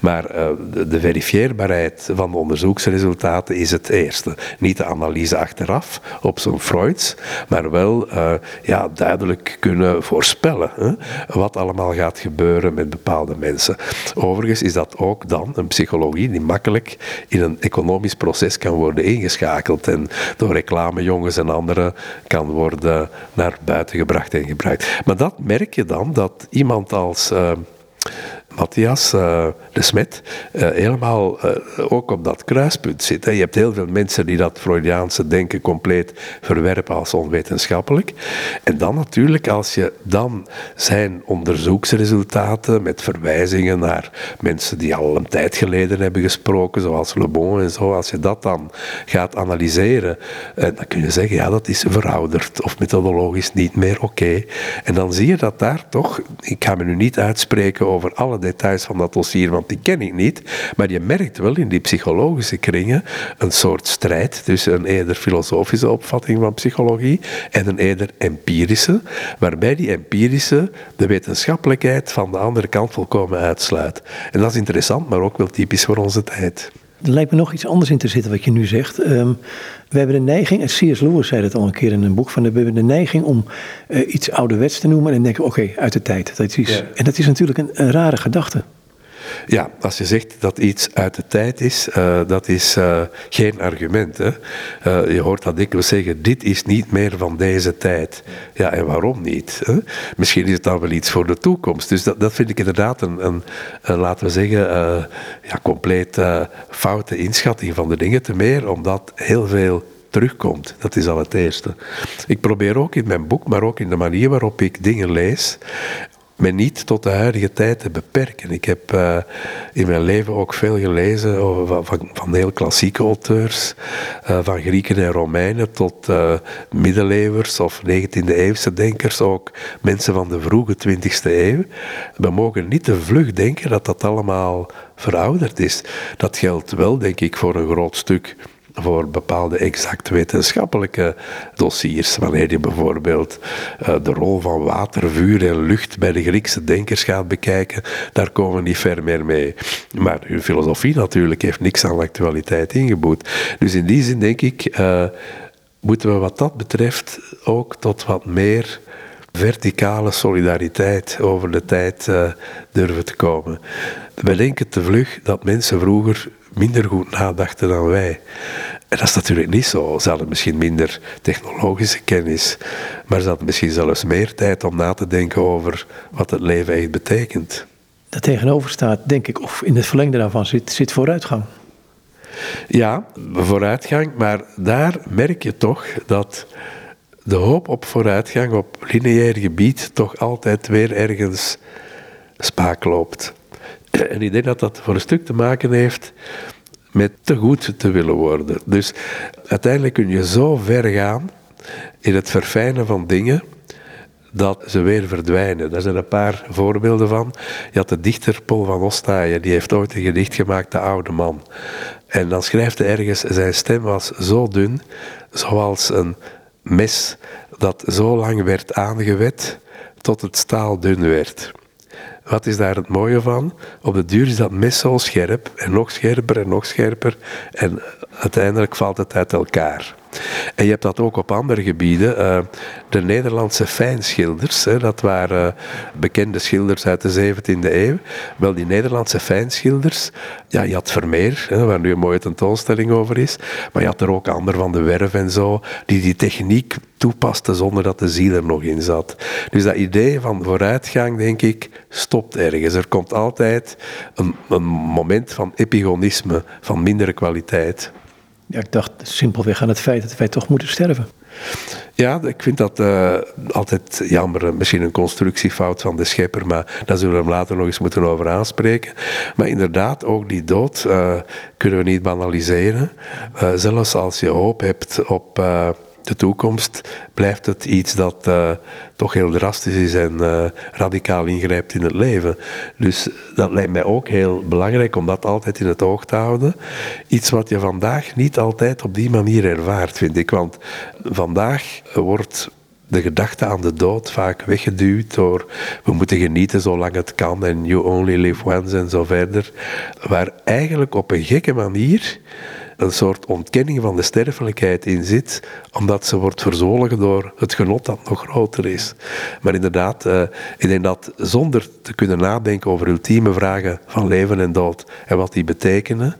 Maar uh, de, verifieerbaarheid van de onderzoeksresultaten is het eerste. Niet de analyse achteraf op zo'n Freuds, maar wel uh, ja, duidelijk kunnen voorspellen hè? wat allemaal gaat gebeuren met bepaalde mensen. Overigens is dat ook dan een psychologie die makkelijk in een economisch proces kan worden ingeschakeld en door reclamejongens en anderen kan worden naar buiten gebracht en gebruikt. Maar dat merk je dan dat iemand als uh, um, Matthias uh, de Smet uh, helemaal uh, ook op dat kruispunt zit. Hè. Je hebt heel veel mensen die dat Freudiaanse denken compleet verwerpen als onwetenschappelijk. En dan natuurlijk, als je dan zijn onderzoeksresultaten met verwijzingen naar mensen die al een tijd geleden hebben gesproken, zoals Le Bon en zo, als je dat dan gaat analyseren, dan kun je zeggen, ja, dat is verouderd of methodologisch niet meer oké. En dan zie je dat daar toch, ik ga me nu niet uitspreken over alle details van dat dossier, want die ken ik niet. Maar je merkt wel in die psychologische kringen een soort strijd tussen een eerder filosofische opvatting van psychologie en een eerder empirische, waarbij die empirische de wetenschappelijkheid van de andere kant volkomen uitsluit. En dat is interessant, maar ook wel typisch voor onze tijd. Er lijkt me nog iets anders in te zitten wat je nu zegt. Um, we hebben de neiging, en C.S. Lewis zei dat al een keer in een boek, van, we hebben de neiging om uh, iets ouderwets te noemen en denken, oké, okay, uit de tijd. Dat is, ja. En dat is natuurlijk een, een rare gedachte. Ja, als je zegt dat iets uit de tijd is, uh, dat is uh, geen argument. Hè? Uh, je hoort dat dikwijls zeggen, dit is niet meer van deze tijd. Ja, en waarom niet? Hè? Misschien is het dan wel iets voor de toekomst. Dus dat, dat vind ik inderdaad een, een, een laten we zeggen, ja, compleet foute inschatting van de dingen. Te meer omdat heel veel terugkomt. Dat is al het eerste. Ik probeer ook in mijn boek, maar ook in de manier waarop ik dingen lees, me niet tot de huidige tijd te beperken. Ik heb uh, in mijn leven ook veel gelezen over, van, van, heel klassieke auteurs, uh, van Grieken en Romeinen tot uh, middeleeuwers of 19e eeuwse denkers, ook mensen van de vroege 20e eeuw. We mogen niet te vlug denken dat dat allemaal verouderd is. Dat geldt wel, denk ik, voor een groot stuk voor bepaalde exact wetenschappelijke dossiers. Wanneer je bijvoorbeeld uh, de rol van water, vuur en lucht bij de Griekse denkers gaat bekijken, daar komen we niet ver meer mee. Maar hun filosofie natuurlijk heeft niks aan actualiteit ingeboet. Dus in die zin denk ik, uh, moeten we wat dat betreft ook tot wat meer verticale solidariteit over de tijd uh, durven te komen. We denken te vlug dat mensen vroeger minder goed nadachten dan wij. En dat is natuurlijk niet zo. Ze hadden misschien minder technologische kennis, maar ze hadden misschien zelfs meer tijd om na te denken over wat het leven echt betekent. Dat tegenover staat, denk ik, of in het verlengde daarvan zit, zit vooruitgang. Ja, vooruitgang, maar daar merk je toch dat de hoop op vooruitgang op lineair gebied toch altijd weer ergens spaak loopt. En ik denk dat dat voor een stuk te maken heeft met te goed te willen worden. Dus uiteindelijk kun je zo ver gaan in het verfijnen van dingen dat ze weer verdwijnen. Daar zijn een paar voorbeelden van. Je had de dichter Paul van Ostaaien, die heeft ooit een gedicht gemaakt, De Oude Man. En dan schrijft hij ergens, zijn stem was zo dun, zoals een mes dat zo lang werd aangewet tot het staal dun werd. Wat is daar het mooie van? Op de duur is dat mes zo scherp en nog scherper en nog scherper en uiteindelijk valt het uit elkaar. En je hebt dat ook op andere gebieden. Uh, de Nederlandse fijnschilders, dat waren bekende schilders uit de 17e eeuw. Wel, die Nederlandse fijnschilders, ja, je had Vermeer, waar nu een mooie tentoonstelling over is. Maar je had er ook anderen van de Werf en zo, die die techniek toepasten zonder dat de ziel er nog in zat. Dus dat idee van vooruitgang, denk ik, stopt ergens. Er komt altijd een, een moment van epigonisme, van mindere kwaliteit. Ik dacht simpelweg aan het feit dat wij toch moeten sterven. Ja, ik vind dat uh, altijd jammer. Misschien een constructiefout van de schepper, maar daar zullen we hem later nog eens moeten over aanspreken. Maar inderdaad, ook die dood uh, kunnen we niet banaliseren. Uh, zelfs als je hoop hebt op de toekomst blijft het iets dat uh, toch heel drastisch is en uh, radicaal ingrijpt in het leven. Dus dat lijkt mij ook heel belangrijk om dat altijd in het oog te houden. Iets wat je vandaag niet altijd op die manier ervaart, vind ik. Want vandaag wordt de gedachte aan de dood vaak weggeduwd door we moeten genieten zolang het kan en you only live once en zo verder. Waar eigenlijk op een gekke manier een soort ontkenning van de sterfelijkheid in zit, omdat ze wordt verzwolgen door het genot dat nog groter is. Maar inderdaad, uh, ik denk dat zonder te kunnen nadenken over ultieme vragen van leven en dood en wat die betekenen,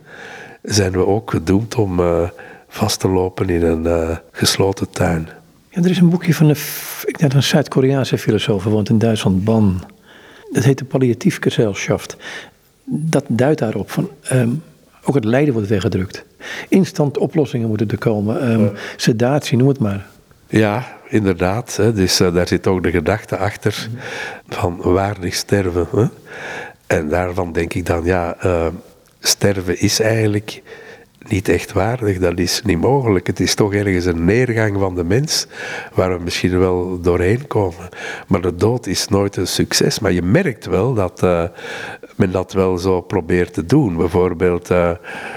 zijn we ook gedoemd om uh, vast te lopen in een uh, gesloten tuin. Ja, er is een boekje van een, een Zuid-Koreaanse filosoof, woont in Duitsland, Ban. Dat heet de Palliatiefgesellschaft. Dat duidt daarop van, um, ook het lijden wordt weggedrukt. Instant oplossingen moeten er komen. Um, sedatie, noem het maar. Ja, inderdaad. Hè. Dus uh, daar zit ook de gedachte achter van waardig sterven. Hè. En daarvan denk ik dan, ja, uh, sterven is eigenlijk niet echt waardig, dat is niet mogelijk. Het is toch ergens een neergang van de mens waar we misschien wel doorheen komen. Maar de dood is nooit een succes. Maar je merkt wel dat uh, men dat wel zo probeert te doen. Bijvoorbeeld uh,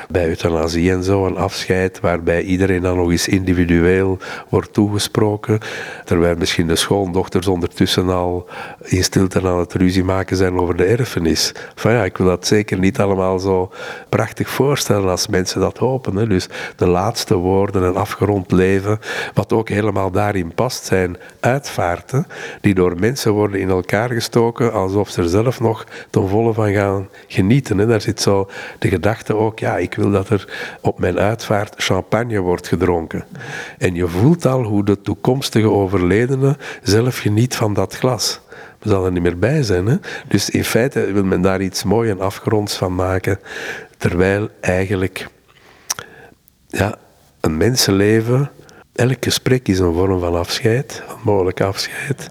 bij euthanasie en zo, een afscheid waarbij iedereen dan nog eens individueel wordt toegesproken. Terwijl misschien de schoondochters ondertussen al in stilte aan het ruzie maken zijn over de erfenis. Van ja, ik wil dat zeker niet allemaal zo prachtig voorstellen als mensen dat hopen. Dus de laatste woorden, een afgerond leven, wat ook helemaal daarin past, zijn uitvaarten die door mensen worden in elkaar gestoken alsof ze er zelf nog ten volle van gaan genieten. Hè. Daar zit zo de gedachte ook, ja, ik wil dat er op mijn uitvaart champagne wordt gedronken. En je voelt al hoe de toekomstige overledene zelf geniet van dat glas. Zal er niet meer bij zijn. Hè? Dus in feite wil men daar iets moois en afgeronds van maken. Terwijl eigenlijk ja, een mensenleven, elk gesprek is een vorm van afscheid, een mogelijk afscheid.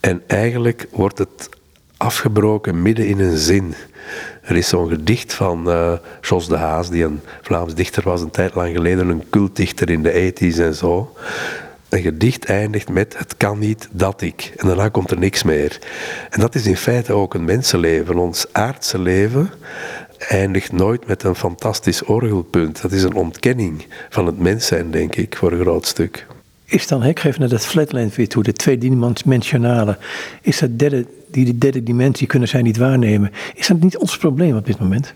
En eigenlijk wordt het afgebroken midden in een zin. Er is zo'n gedicht van uh, Jos de Haas, die een Vlaams dichter was, een tijd lang geleden, een cultdichter in de 80s en zo. Een gedicht eindigt met het kan niet dat ik. En daarna komt er niks meer. En dat is in feite ook een mensenleven. Ons aardse leven eindigt nooit met een fantastisch orgelpunt. Dat is een ontkenning van het mens zijn, denk ik, voor een groot stuk. Is dan, ik geef naar dat flatland weer toe, de tweedimensionale, is dat derde, die de derde dimensie kunnen zij niet waarnemen. Is dat niet ons probleem op dit moment?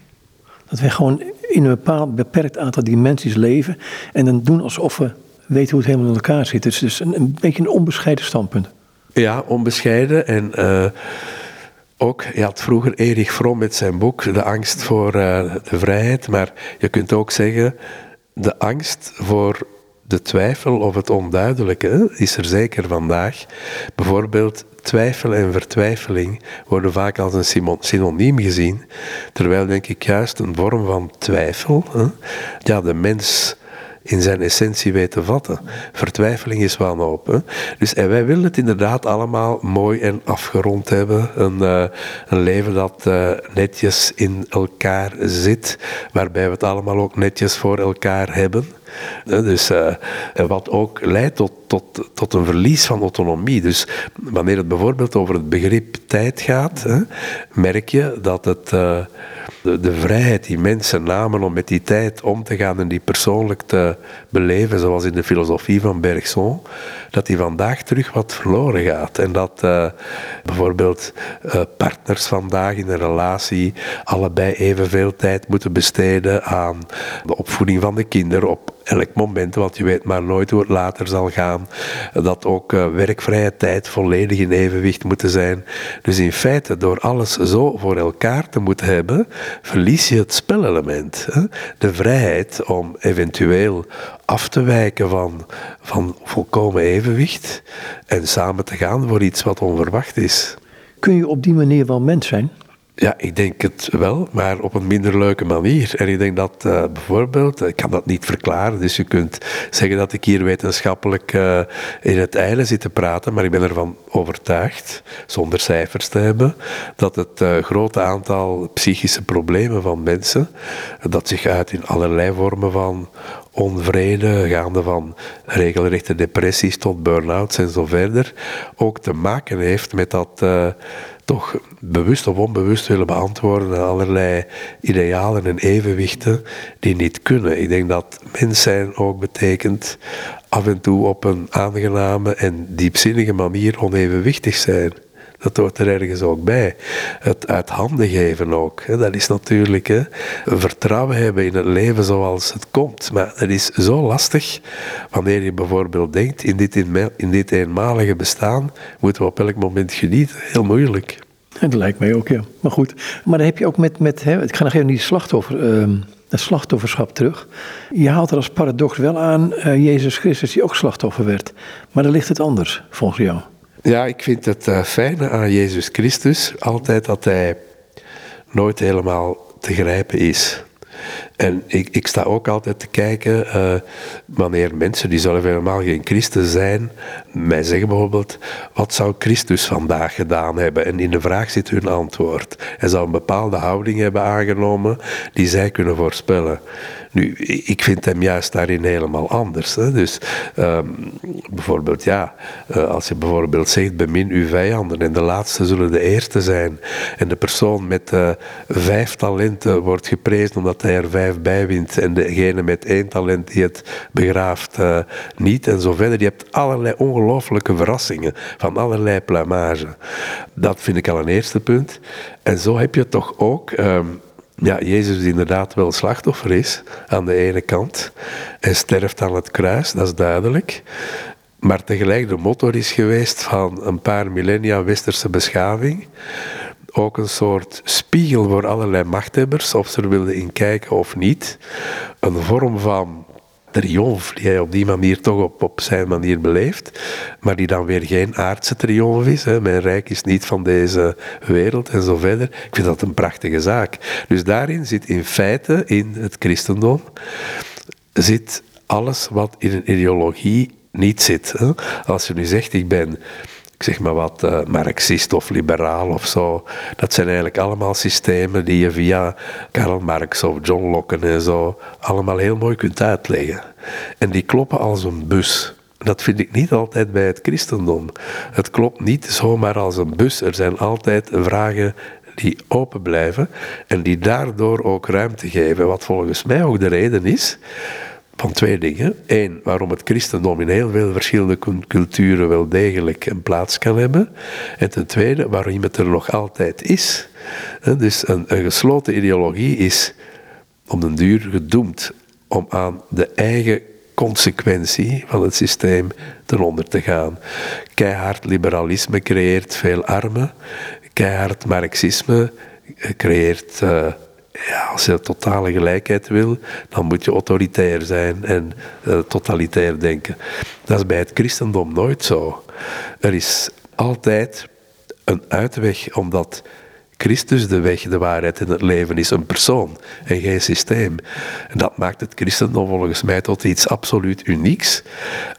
Dat wij gewoon in een bepaald beperkt aantal dimensies leven en dan doen alsof we weten hoe het helemaal in elkaar zit. Dus, dus een, een beetje een onbescheiden standpunt. Ja, onbescheiden en... Uh ook, je had vroeger Erich Fromm met zijn boek De angst voor uh, de vrijheid, maar je kunt ook zeggen de angst voor de twijfel of het onduidelijke is er zeker vandaag. Bijvoorbeeld twijfel en vertwijfeling worden vaak als een synoniem gezien, terwijl denk ik juist een vorm van twijfel, hè? ja, de mens in zijn essentie weet te vatten. Vertwijfeling is. Hè? Dus en wij willen het inderdaad allemaal mooi en afgerond hebben. Een, uh, een leven dat uh, netjes in elkaar zit, waarbij we het allemaal ook netjes voor elkaar hebben. Dus, uh, wat ook leidt tot, tot, tot een verlies van autonomie. Dus wanneer het bijvoorbeeld over het begrip tijd gaat, hè, merk je dat het, de, de, vrijheid die mensen namen om met die tijd om te gaan en die persoonlijk te beleven, zoals in de filosofie van Bergson, dat die vandaag terug wat verloren gaat. En dat uh, bijvoorbeeld partners vandaag in een relatie allebei evenveel tijd moeten besteden aan de opvoeding van de kinderen, op elk moment, want je weet maar nooit hoe het later zal gaan. Dat ook uh, werkvrije tijd volledig in evenwicht moeten zijn. Dus in feite, door alles zo voor elkaar te moeten hebben, verlies je het spelelement. De vrijheid om eventueel af te wijken van, van volkomen evenwicht en samen te gaan voor iets wat onverwacht is. Kun je op die manier wel mens zijn? Ja, ik denk het wel, maar op een minder leuke manier. En ik denk dat uh, bijvoorbeeld, ik kan dat niet verklaren, dus je kunt zeggen dat ik hier wetenschappelijk uh, in het eilen zit te praten, maar ik ben ervan overtuigd, zonder cijfers te hebben, dat het uh, grote aantal psychische problemen van mensen, dat zich uit in allerlei vormen van onvrede, gaande van regelrechte depressies tot burn-outs en zo verder, ook te maken heeft met dat toch bewust of onbewust willen beantwoorden aan allerlei idealen en evenwichten die niet kunnen. Ik denk dat mens zijn ook betekent af en toe op een aangename en diepzinnige manier onevenwichtig zijn. Dat hoort er ergens ook bij. Het uit handen geven ook. Dat is natuurlijk hè, vertrouwen hebben in het leven zoals het komt. Maar dat is zo lastig wanneer je bijvoorbeeld denkt: in dit, in dit eenmalige bestaan moeten we op elk moment genieten. Heel moeilijk. Dat lijkt mij ook, ja. Maar goed. Maar dan heb je ook met, met hè, ik ga nog even die slachtoffer, uh, het slachtofferschap terug. Je haalt er als paradox wel aan uh, Jezus Christus die ook slachtoffer werd. Maar dan ligt het anders, volgens jou. Ja, ik vind het uh, fijne aan Jezus Christus altijd dat hij nooit helemaal te grijpen is. En ik, ik sta ook altijd te kijken uh, wanneer mensen die zelf helemaal geen christen zijn, mij zeggen bijvoorbeeld, wat zou Christus vandaag gedaan hebben? En in de vraag zit hun antwoord. Hij zou een bepaalde houding hebben aangenomen die zij kunnen voorspellen. Nu, ik vind hem juist daarin helemaal anders. Hè. Dus um, bijvoorbeeld, ja, uh, als je bijvoorbeeld zegt, bemin uw vijanden en de laatste zullen de eerste zijn. En de persoon met uh, vijf talenten wordt geprezen omdat hij er vijf bij wint. En degene met één talent die het begraaft uh, niet en zo verder. Je hebt allerlei ongelooflijke verrassingen van allerlei pluimage. Dat vind ik al een eerste punt. En zo heb je toch ook... Um, ja, Jezus inderdaad wel slachtoffer is aan de ene kant. Hij sterft aan het kruis, dat is duidelijk. Maar tegelijk de motor is geweest van een paar millennia westerse beschaving. Ook een soort spiegel voor allerlei machthebbers, of ze er wilden in kijken of niet. Een vorm van triomf die hij op die manier toch op, op zijn manier beleeft, maar die dan weer geen aardse triomf is. Hè. Mijn rijk is niet van deze wereld en zo verder. Ik vind dat een prachtige zaak. Dus daarin zit in feite, in het christendom, zit alles wat in een ideologie niet zit. Hè. Als je nu zegt, ik ben ik zeg maar wat, uh, marxist of liberaal of zo. Dat zijn eigenlijk allemaal systemen die je via Karl Marx of John Locke en zo allemaal heel mooi kunt uitleggen. En die kloppen als een bus. Dat vind ik niet altijd bij het christendom. Het klopt niet zomaar als een bus. Er zijn altijd vragen die open blijven en die daardoor ook ruimte geven. Wat volgens mij ook de reden is van twee dingen. Eén, waarom het christendom in heel veel verschillende culturen wel degelijk een plaats kan hebben. En ten tweede, waarom het er nog altijd is. Dus een, gesloten ideologie is op den duur gedoemd om aan de eigen consequentie van het systeem ten onder te gaan. Keihard liberalisme creëert veel armen. Keihard marxisme creëert uh, ja, als je totale gelijkheid wil, dan moet je autoritair zijn en uh, totalitair denken. Dat is bij het christendom nooit zo. Er is altijd een uitweg om dat Christus de weg, de waarheid en het leven is een persoon en geen systeem. En dat maakt het christendom volgens mij tot iets absoluut unieks,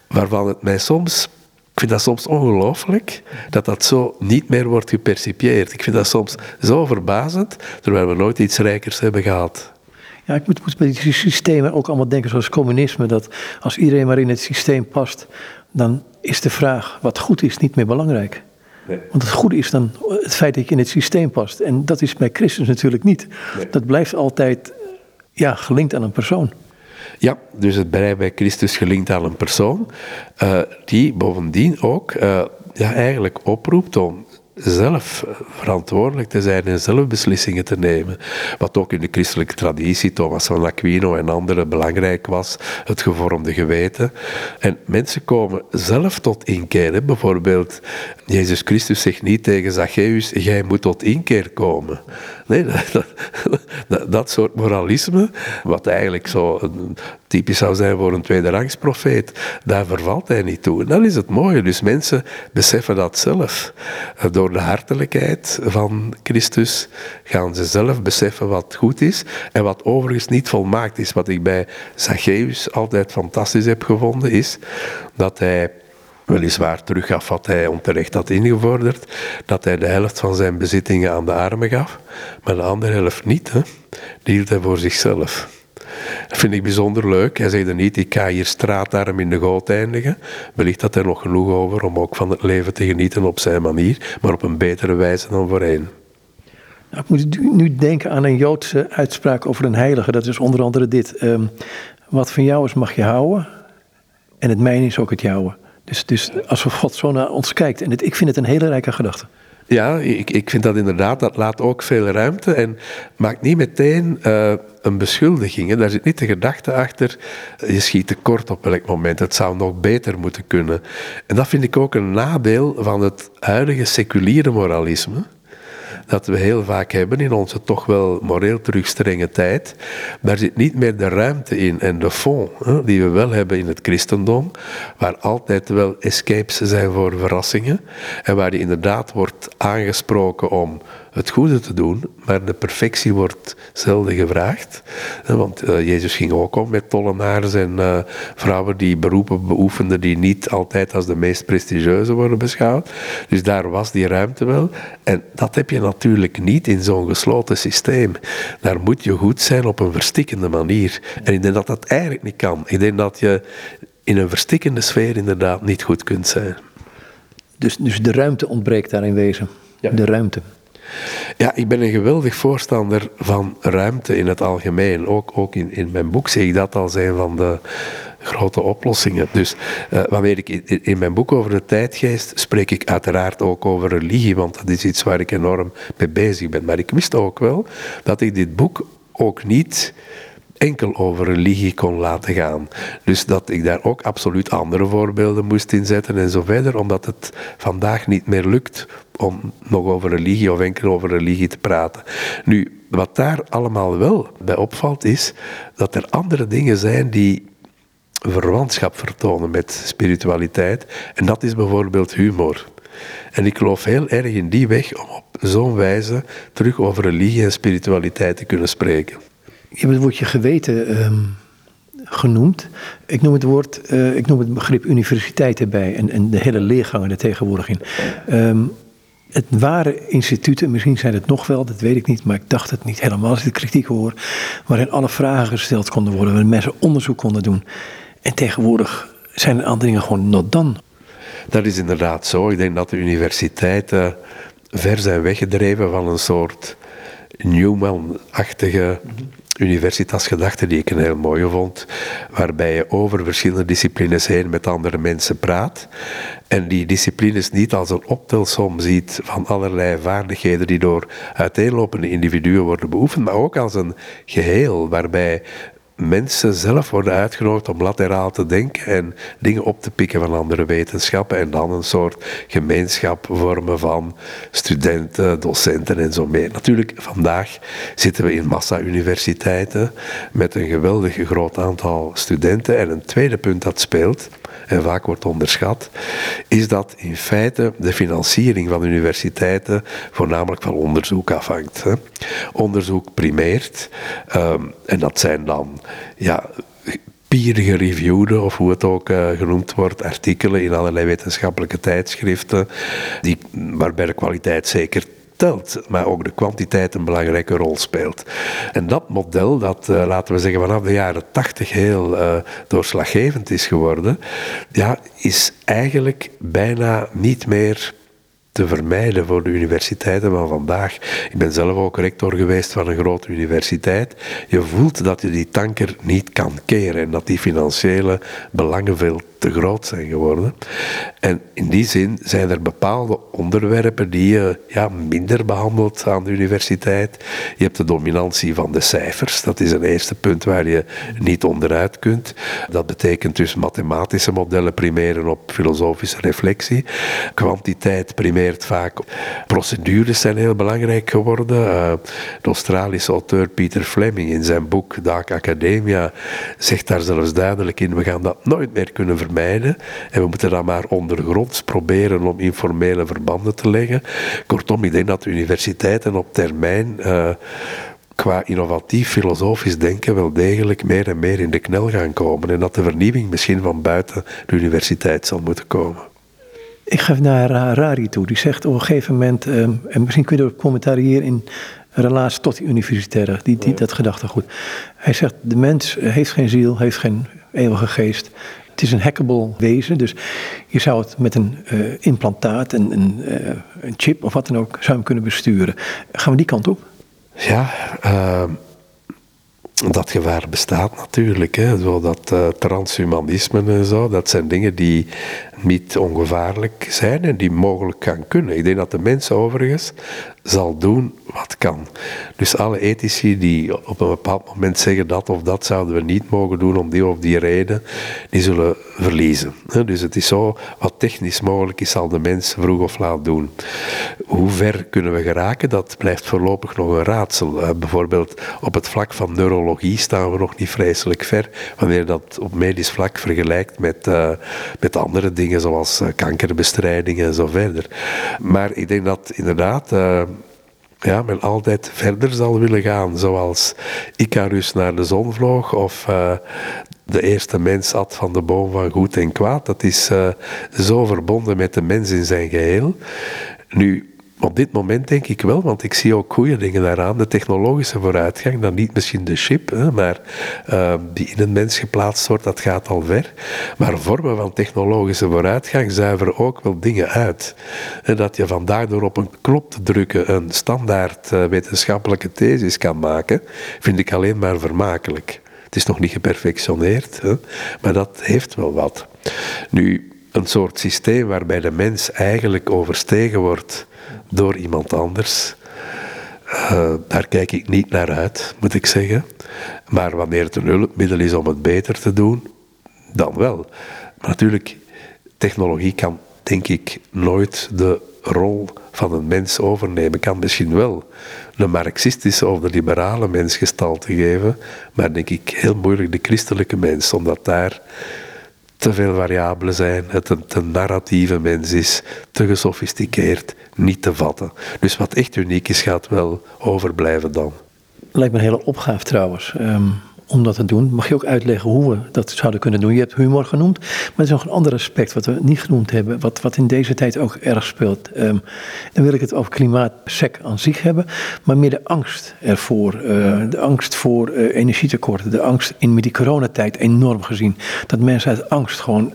waarvan het mij soms ik vind dat soms ongelooflijk dat dat zo niet meer wordt gepercipieerd. Ik vind dat soms zo verbazend, terwijl we nooit iets rijkers hebben gehad. Ja, ik moet, moet bij die systemen ook allemaal denken zoals communisme, dat als iedereen maar in het systeem past, dan is de vraag wat goed is niet meer belangrijk. Nee. Want het goede is dan het feit dat je in het systeem past. En dat is bij Christus natuurlijk niet. Dat blijft altijd ja, gelinkt aan een persoon. Ja, dus het blijft bij Christus gelinkt aan een persoon, uh, die bovendien ook uh, ja, eigenlijk oproept om zelf verantwoordelijk te zijn en zelf beslissingen te nemen. Wat ook in de christelijke traditie, Thomas van Aquino en anderen, belangrijk was, het gevormde geweten. En mensen komen zelf tot inkeer. Bijvoorbeeld, Jezus Christus zegt niet tegen Zacchaeus, jij moet tot inkeer komen. Nee, dat, dat, soort moralisme, wat eigenlijk zo typisch zou zijn voor een tweederangsprofeet, daar vervalt hij niet toe. En dat is het mooie. Dus mensen beseffen dat zelf. Door de hartelijkheid van Christus gaan ze zelf beseffen wat goed is en wat overigens niet volmaakt is. Wat ik bij Zacchaeus altijd fantastisch heb gevonden, is dat hij weliswaar teruggaf wat hij onterecht had ingevorderd, dat hij de helft van zijn bezittingen aan de armen gaf, maar de andere helft niet. Hè? Die hield hij voor zichzelf. Dat vind ik bijzonder leuk. Hij zegt er niet, ik ga hier straatarm in de goot eindigen. Wellicht had hij nog genoeg over om ook van het leven te genieten op zijn manier, maar op een betere wijze dan voorheen. Nou, ik moet nu denken aan een Joodse uitspraak over een heilige. Dat is onder andere dit. Um, wat van jou is mag je houden en het mijne is ook het jouwe. Dus, dus als God zo naar ons kijkt, en ik vind het een hele rijke gedachte. Ja, ik, ik vind dat inderdaad, dat laat ook veel ruimte en maakt niet meteen uh, een beschuldiging. Hè. Daar zit niet de gedachte achter, je schiet tekort op elk moment, het zou nog beter moeten kunnen. En dat vind ik ook een nadeel van het huidige seculiere moralisme dat we heel vaak hebben in onze toch wel moreel terug strenge tijd. Daar zit niet meer de ruimte in en de fond hè, die we wel hebben in het christendom, waar altijd wel escapes zijn voor verrassingen en waar je inderdaad wordt aangesproken om het goede te doen, maar de perfectie wordt zelden gevraagd. Want uh, Jezus ging ook om met tollenaars en uh, vrouwen die beroepen beoefenden die niet altijd als de meest prestigieuze worden beschouwd. Dus daar was die ruimte wel. En dat heb je natuurlijk niet in zo'n gesloten systeem. Daar moet je goed zijn op een verstikkende manier. En ik denk dat dat eigenlijk niet kan. Ik denk dat je in een verstikkende sfeer inderdaad niet goed kunt zijn. Dus, dus de ruimte ontbreekt daar in wezen. Ja. De ruimte. Ja, ik ben een geweldig voorstander van ruimte in het algemeen. Ook, ook in, in mijn boek zie ik dat als een van de grote oplossingen. Dus uh, wanneer ik in, in, mijn boek over de tijdgeest spreek ik uiteraard ook over religie, want dat is iets waar ik enorm mee bezig ben. Maar ik wist ook wel dat ik dit boek ook niet enkel over religie kon laten gaan. Dus dat ik daar ook absoluut andere voorbeelden moest inzetten en zo verder, omdat het vandaag niet meer lukt om nog over religie of enkel over religie te praten. Nu, wat daar allemaal wel bij opvalt, is dat er andere dingen zijn die verwantschap vertonen met spiritualiteit. En dat is bijvoorbeeld humor. En ik geloof heel erg in die weg om op zo'n wijze terug over religie en spiritualiteit te kunnen spreken. Je hebt het woordje geweten um, genoemd. Ik noem het, woord, uh, ik noem het begrip universiteit erbij en, de hele leergangen er tegenwoordig in. Um, het waren instituten, misschien zijn het nog wel, dat weet ik niet, maar ik dacht het niet helemaal als ik de kritiek hoor, waarin alle vragen gesteld konden worden, waarin mensen onderzoek konden doen. En tegenwoordig zijn een aantal dingen gewoon not done. Dat is inderdaad zo. Ik denk dat de universiteiten ver zijn weggedreven van een soort Newman-achtige universitasgedachte die ik een heel mooie vond, waarbij je over verschillende disciplines heen met andere mensen praat en die disciplines niet als een optelsom ziet van allerlei vaardigheden die door uiteenlopende individuen worden beoefend, maar ook als een geheel waarbij mensen zelf worden uitgenodigd om lateraal te denken en dingen op te pikken van andere wetenschappen en dan een soort gemeenschap vormen van studenten, docenten en zo meer. Natuurlijk, vandaag zitten we in massa-universiteiten met een geweldig groot aantal studenten en een tweede punt dat speelt, en vaak wordt onderschat, is dat in feite de financiering van universiteiten voornamelijk van onderzoek afhangt. Hè. Onderzoek primeert, ehm, en dat zijn dan ja, peer-gereviewde, of hoe het ook uh, genoemd wordt, artikelen in allerlei wetenschappelijke tijdschriften, die, waarbij de kwaliteit zeker maar ook de kwantiteit een belangrijke rol speelt. En dat model, dat uh, laten we zeggen vanaf de jaren tachtig heel uh, doorslaggevend is geworden, ja, is eigenlijk bijna niet meer te vermijden voor de universiteiten van vandaag. Ik ben zelf ook rector geweest van een grote universiteit. Je voelt dat je die tanker niet kan keren en dat die financiële belangen veel te groot zijn geworden. En in die zin zijn er bepaalde onderwerpen die je ja, minder behandelt aan de universiteit. Je hebt de dominantie van de cijfers. Dat is een eerste punt waar je niet onderuit kunt. Dat betekent dus mathematische modellen primeren op filosofische reflectie. Kwantiteit vaak. Procedures zijn heel belangrijk geworden. Uh, de Australische auteur Peter Fleming in zijn boek Dark Academia zegt daar zelfs duidelijk in: we gaan dat nooit meer kunnen vermijden. En we moeten dan maar ondergronds proberen om informele verbanden te leggen. Kortom, ik denk dat de universiteiten op termijn. Uh, qua innovatief filosofisch denken wel degelijk meer en meer in de knel gaan komen. En dat de vernieuwing misschien van buiten de universiteit zal moeten komen. Ik ga naar Rari toe. Die zegt op een gegeven moment, um, en misschien kun je er commentariëren in relatie tot die universitaire, die, die, dat gedachtegoed. Hij zegt, de mens heeft geen ziel, heeft geen eeuwige geest. Het is een hackable wezen, dus je zou het met een uh, implantaat, een, een, uh, een, chip of wat dan ook, zou hem kunnen besturen. Gaan we die kant op? Ja, uh, dat gevaar bestaat natuurlijk. Hè. Zo dat transhumanisme en zo, dat zijn dingen die niet ongevaarlijk zijn en die mogelijk gaan kunnen. Ik denk dat de mens overigens zal doen wat kan. Dus alle ethici die op een bepaald moment zeggen dat of dat zouden we niet mogen doen om die of die reden, die zullen verliezen. Dus het is zo, wat technisch mogelijk is, zal de mens vroeg of laat doen. Hoe ver kunnen we geraken, dat blijft voorlopig nog een raadsel. Eh, bijvoorbeeld op het vlak van neurologie staan we nog niet vreselijk ver, wanneer dat op medisch vlak vergelijkt met, uh, met andere dingen zoals uh, kankerbestrijding en zo verder. Maar ik denk dat inderdaad ja, men altijd verder zal willen gaan, zoals Icarus naar de zon vloog of uh, de eerste mens at van de boom van goed en kwaad. Dat is zo verbonden met de mens in zijn geheel. Nu, op dit moment denk ik wel, want ik zie ook goede dingen daaraan. De technologische vooruitgang, dan niet misschien de chip, hè, maar uh, die in een mens geplaatst wordt, dat gaat al ver. Maar vormen van technologische vooruitgang zuiveren ook wel dingen uit. En dat je vandaag door op een knop te drukken een standaard uh, wetenschappelijke thesis kan maken, vind ik alleen maar vermakelijk. Het is nog niet geperfectioneerd, hè, maar dat heeft wel wat. Nu, een soort systeem waarbij de mens eigenlijk overstegen wordt door iemand anders. Uh, daar kijk ik niet naar uit, moet ik zeggen. Maar wanneer het een hulpmiddel is om het beter te doen, dan wel. Maar natuurlijk, technologie kan, denk ik, nooit de rol van een mens overnemen. Kan misschien wel de marxistische of de liberale mens gestalte geven, maar denk ik heel moeilijk de christelijke mens, omdat daar te veel variabelen zijn, het een narratieve mens is, te gesofisticeerd, niet te vatten. Dus wat echt uniek is, gaat wel overblijven dan. Lijkt me een hele opgave trouwens. Um, om dat te doen. Mag je ook uitleggen hoe we dat zouden kunnen doen? Je hebt humor genoemd, maar er is nog een ander aspect wat we niet genoemd hebben, wat, wat in deze tijd ook erg speelt. Um, dan wil ik het over klimaatsec aan zich hebben, maar meer de angst ervoor. Uh, de angst voor uh, energietekorten, de angst in met die coronatijd enorm gezien. Dat mensen uit angst gewoon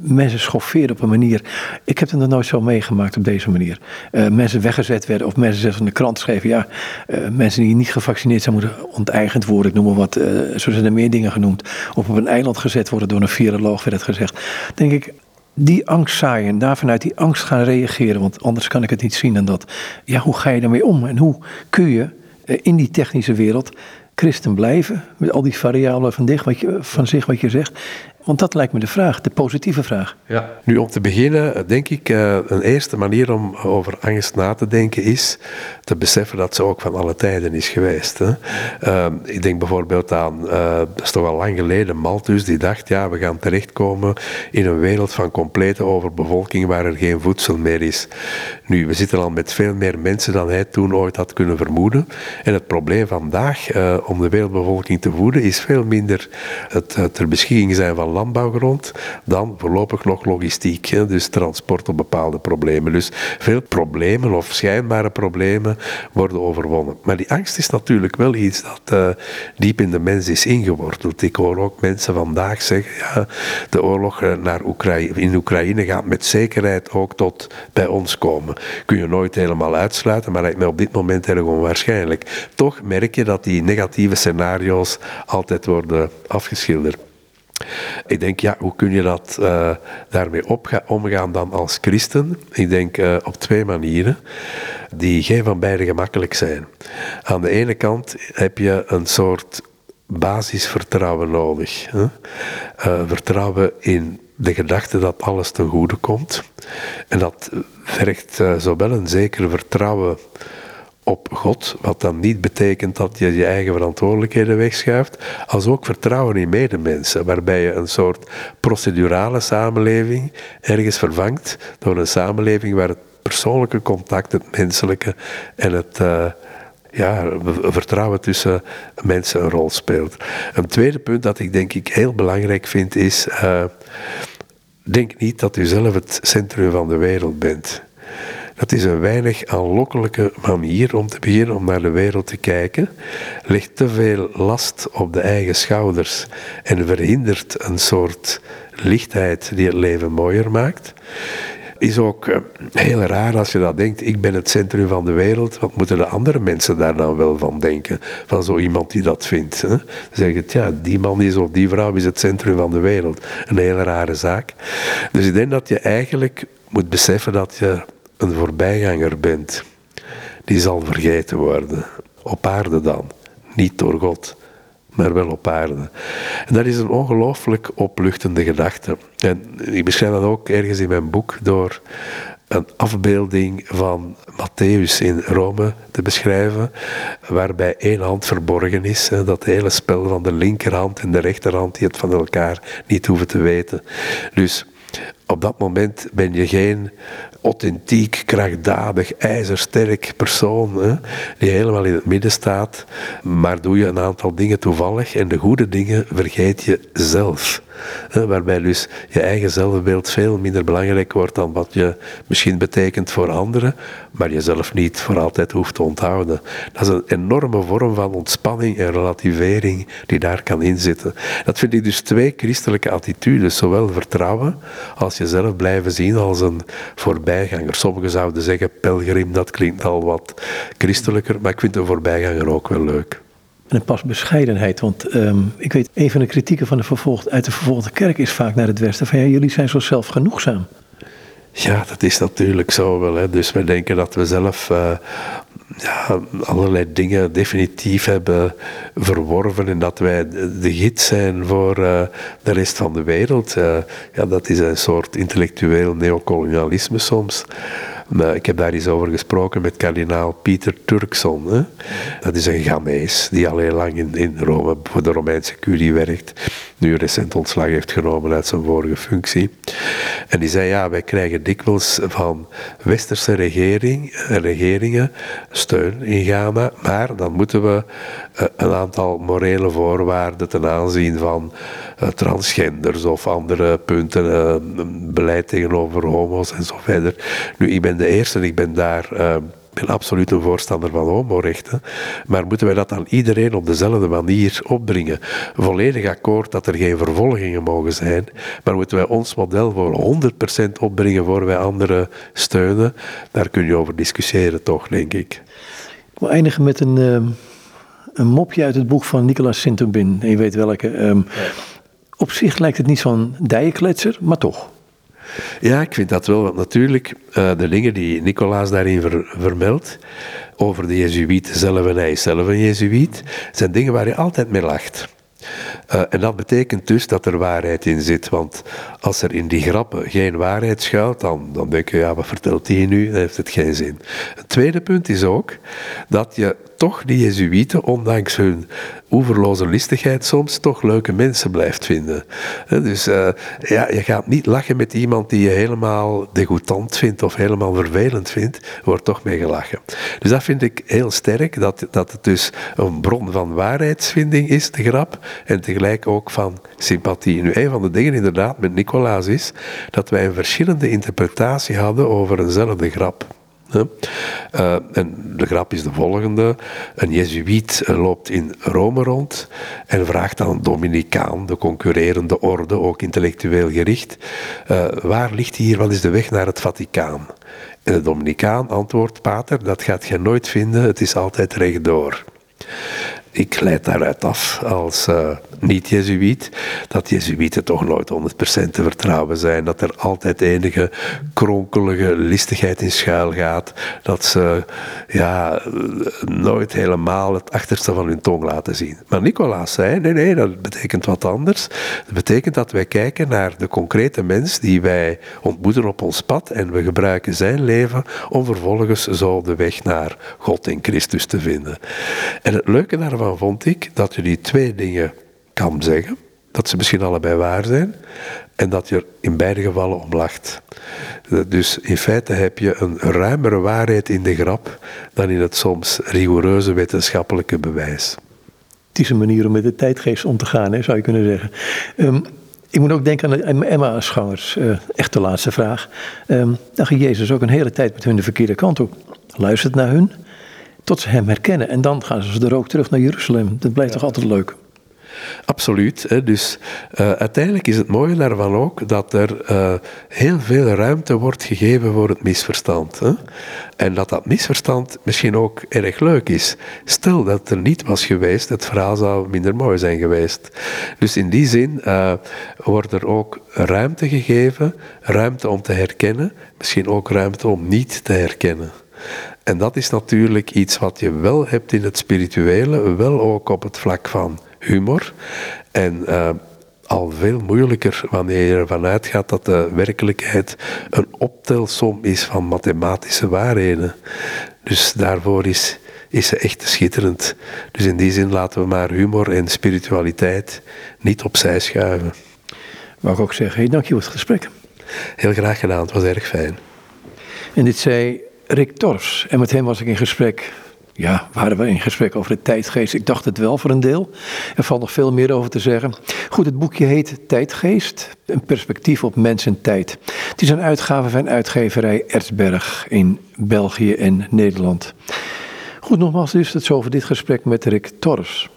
mensen schofferen op een manier. Ik heb het nog nooit zo meegemaakt op deze manier. Uh, mensen weggezet werden of mensen zelfs in de krant schreven. Ja, uh, mensen die niet gevaccineerd zijn moeten onteigend worden. Ik noem maar wat. Uh, zo zijn er meer dingen genoemd. Of op een eiland gezet worden door een viroloog werd het gezegd. Denk ik, die angst zaaien, daar vanuit die angst gaan reageren. Want anders kan ik het niet zien dan dat. Ja, hoe ga je daarmee om? En hoe kun je in die technische wereld christen blijven? Met al die variabelen van, dich, wat je, van zich wat je zegt. Want dat lijkt me de vraag, de positieve vraag. Ja. Nu, om te beginnen, denk ik, uh, een eerste manier om over angst na te denken is te beseffen dat ze ook van alle tijden is geweest. Hè. Uh, ik denk bijvoorbeeld aan, uh, dat is toch al lang geleden, Malthus, die dacht, ja, we gaan terechtkomen in een wereld van complete overbevolking waar er geen voedsel meer is. Nu, we zitten al met veel meer mensen dan hij toen ooit had kunnen vermoeden. En het probleem vandaag om de wereldbevolking te voeden is veel minder het ter beschikking zijn van landbouwgrond dan voorlopig nog logistiek, dus transport op bepaalde problemen. Dus veel problemen of schijnbare problemen worden overwonnen. Maar die angst is natuurlijk wel iets dat uh, diep in de mens is ingeworteld. Ik hoor ook mensen vandaag zeggen, ja, de oorlog eh, naar Oekraïne, in Oekraïne gaat met zekerheid ook tot bij ons komen. Kun je nooit helemaal uitsluiten, maar lijkt mij op dit moment erg onwaarschijnlijk. Toch merk je dat die negatieve scenario's altijd worden afgeschilderd. Ik denk, ja, hoe kun je dat, uh, daarmee omgaan dan als christen? Ik denk uh, op twee manieren, die geen van beide gemakkelijk zijn. Aan de ene kant heb je een soort basisvertrouwen nodig. Hè? Uh, vertrouwen in de gedachte dat alles ten goede komt. En dat vergt zowel een zeker vertrouwen op God, wat dan niet betekent dat je je eigen verantwoordelijkheden wegschuift, als ook vertrouwen in medemensen, waarbij je een soort procedurale samenleving ergens vervangt door een samenleving waar het persoonlijke contact, het menselijke en het uh, ja, vertrouwen tussen mensen een rol speelt. Een tweede punt dat ik denk ik heel belangrijk vind is, uh, denk niet dat u zelf het centrum van de wereld bent. Dat is een weinig aanlokkelijke manier om te beginnen om naar de wereld te kijken. Legt te veel last op de eigen schouders en verhindert een soort lichtheid die het leven mooier maakt is ook eh, heel raar als je dat denkt. Ik ben het centrum van de wereld. Wat moeten de andere mensen daar dan wel van denken? Van zo iemand die dat vindt. Hè? Dan zeg ja, die man is of die vrouw is het centrum van de wereld. Een hele rare zaak. Dus ik denk dat je eigenlijk moet beseffen dat je een voorbijganger bent, die zal vergeten worden. Op aarde dan. Niet door God, maar wel op aarde. En dat is een ongelooflijk opluchtende gedachte. En ik beschrijf dat ook ergens in mijn boek door een afbeelding van Matthäus in Rome te beschrijven, waarbij één hand verborgen is. Dat hele spel van de linkerhand en de rechterhand, die het van elkaar niet hoeven te weten. Dus op dat moment ben je geen authentiek, krachtdadig, ijzersterk persoon, hè, die helemaal in het midden staat, maar doe je een aantal dingen toevallig en de goede dingen vergeet je zelf. Waarbij dus je eigen zelfbeeld veel minder belangrijk wordt dan wat je misschien betekent voor anderen, maar jezelf niet voor altijd hoeft te onthouden. Dat is een enorme vorm van ontspanning en relativering die daar kan inzitten. Dat vind ik dus twee christelijke attitudes, zowel vertrouwen als jezelf blijven zien als een voorbijganger. Sommigen zouden zeggen pelgrim, dat klinkt al wat christelijker, maar ik vind een voorbijganger ook wel leuk. En pas bescheidenheid. Want um, ik weet, een van de kritieken van de vervolgd, uit de vervolgde kerk is vaak naar het Westen van ja, jullie zijn zo zelfgenoegzaam. Ja, dat is natuurlijk zo wel. Hè. Dus wij denken dat we zelf uh, ja, allerlei dingen definitief hebben verworven en dat wij de gids zijn voor uh, de rest van de wereld. Uh, ja, dat is een soort intellectueel neocolonialisme soms. Ik heb daar eens over gesproken met kardinaal Pieter Turkson. Hè. Dat is een Ghanese die al heel lang in, in Rome voor de Romeinse curie werkt. Nu recent ontslag heeft genomen uit zijn vorige functie. En die zei, ja, wij krijgen dikwijls van westerse regering, eh, regeringen steun in Ghana, maar dan moeten we eh, een aantal morele voorwaarden ten aanzien van transgenders of andere punten, uh, beleid tegenover homo's en zo verder. Nu, ik ben de eerste, ik ben daar uh, ben absoluut een voorstander van homorechten. Maar moeten wij dat aan iedereen op dezelfde manier opdringen? Volledig akkoord dat er geen vervolgingen mogen zijn. Maar moeten wij ons model voor 100% opbrengen voor wij anderen steunen? Daar kun je over discussiëren, toch, denk ik. Ik wil eindigen met een, een mopje uit het boek van Nicolas Sint-Aubin. Je weet welke. Um, op zich lijkt het niet zo'n dijenkletser, maar toch. Ja, ik vind dat wel. Want natuurlijk, uh, de dingen die Nicolaas daarin ver, vermeldt, over de Jezuïeten zelf en hij is zelf een Jezuïet, zijn dingen waar je altijd mee lacht. Uh, en dat betekent dus dat er waarheid in zit. Want als er in die grappen geen waarheid schuilt, dan, dan denk je, ja, wat vertelt hij nu? Dan heeft het geen zin. Het tweede punt is ook dat je toch die Jezuïeten, ondanks hun oeverloze listigheid, soms toch leuke mensen blijft vinden. Dus uh, ja, je gaat niet lachen met iemand die je helemaal degoutant vindt of helemaal vervelend vindt, wordt toch mee gelachen. Dus dat vind ik heel sterk, dat, dat het dus een bron van waarheidsvinding is, de grap, en tegelijk ook van sympathie. Nu, een van de dingen inderdaad met Nicolaas is dat wij een verschillende interpretatie hadden over eenzelfde grap. Uh, en de grap is de volgende. Een jezuïet eh, loopt in Rome rond en vraagt aan een dominicaan, de concurrerende orde, ook intellectueel gericht, uh, waar ligt hier, wat is de weg naar het Vaticaan? En de dominicaan antwoordt, pater, dat gaat je nooit vinden, het is altijd rechtdoor ik leid daaruit af als uh, niet-Jezuïet dat Jezuïeten toch nooit 100% te vertrouwen zijn. Dat er altijd enige kronkelige listigheid in schuil gaat. Dat ze ja, nooit helemaal het achterste van hun tong laten zien. Maar Nicolaas zei: nee, nee, dat betekent wat anders. Dat betekent dat wij kijken naar de concrete mens die wij ontmoeten op ons pad en we gebruiken zijn leven om vervolgens zo de weg naar God in Christus te vinden. En het leuke daarvan vond ik dat je die twee dingen kan zeggen, dat ze misschien allebei waar zijn, en dat je er in beide gevallen om lacht. Dus in feite heb je een ruimere waarheid in de grap dan in het soms rigoureuze wetenschappelijke bewijs. Het is een manier om met de tijdgeest om te gaan, hè, zou je kunnen zeggen. Um, ik moet ook denken aan Emma-aanschangers. Uh, echt de laatste vraag. Um, dan ging Jezus ook een hele tijd met hun de verkeerde kant op. Luistert naar hun tot ze hem herkennen. En dan gaan ze er ook terug naar Jeruzalem. Dat blijft toch altijd leuk? Absoluut. Dus uh, uiteindelijk is het mooie daarvan ook dat er uh, heel veel ruimte wordt gegeven voor het misverstand. Hè. En dat dat misverstand misschien ook erg leuk is. Stel dat het er niet was geweest, het verhaal zou minder mooi zijn geweest. Dus in die zin uh, wordt er ook ruimte gegeven, ruimte om te herkennen, misschien ook ruimte om niet te herkennen. En dat is natuurlijk iets wat je wel hebt in het spirituele, wel ook op het vlak van humor. En uh, al veel moeilijker wanneer je ervan uitgaat dat de werkelijkheid een optelsom is van mathematische waarheden. Dus daarvoor is, is ze echt schitterend. Dus in die zin laten we maar humor en spiritualiteit niet opzij schuiven. Mag ik ook zeggen, hey, dank je voor het gesprek. Heel graag gedaan, het was erg fijn. En dit zei Rick Torfs. En met hem was ik in gesprek. Ja, waren we in gesprek over de tijdgeest? Ik dacht het wel voor een deel. Er valt nog veel meer over te zeggen. Goed, het boekje heet Tijdgeest, een perspectief op mens en tijd. Het is een uitgave van uitgeverij Erzberg in België en Nederland. Goed, nogmaals dus het zo over dit gesprek met Rick Torfs.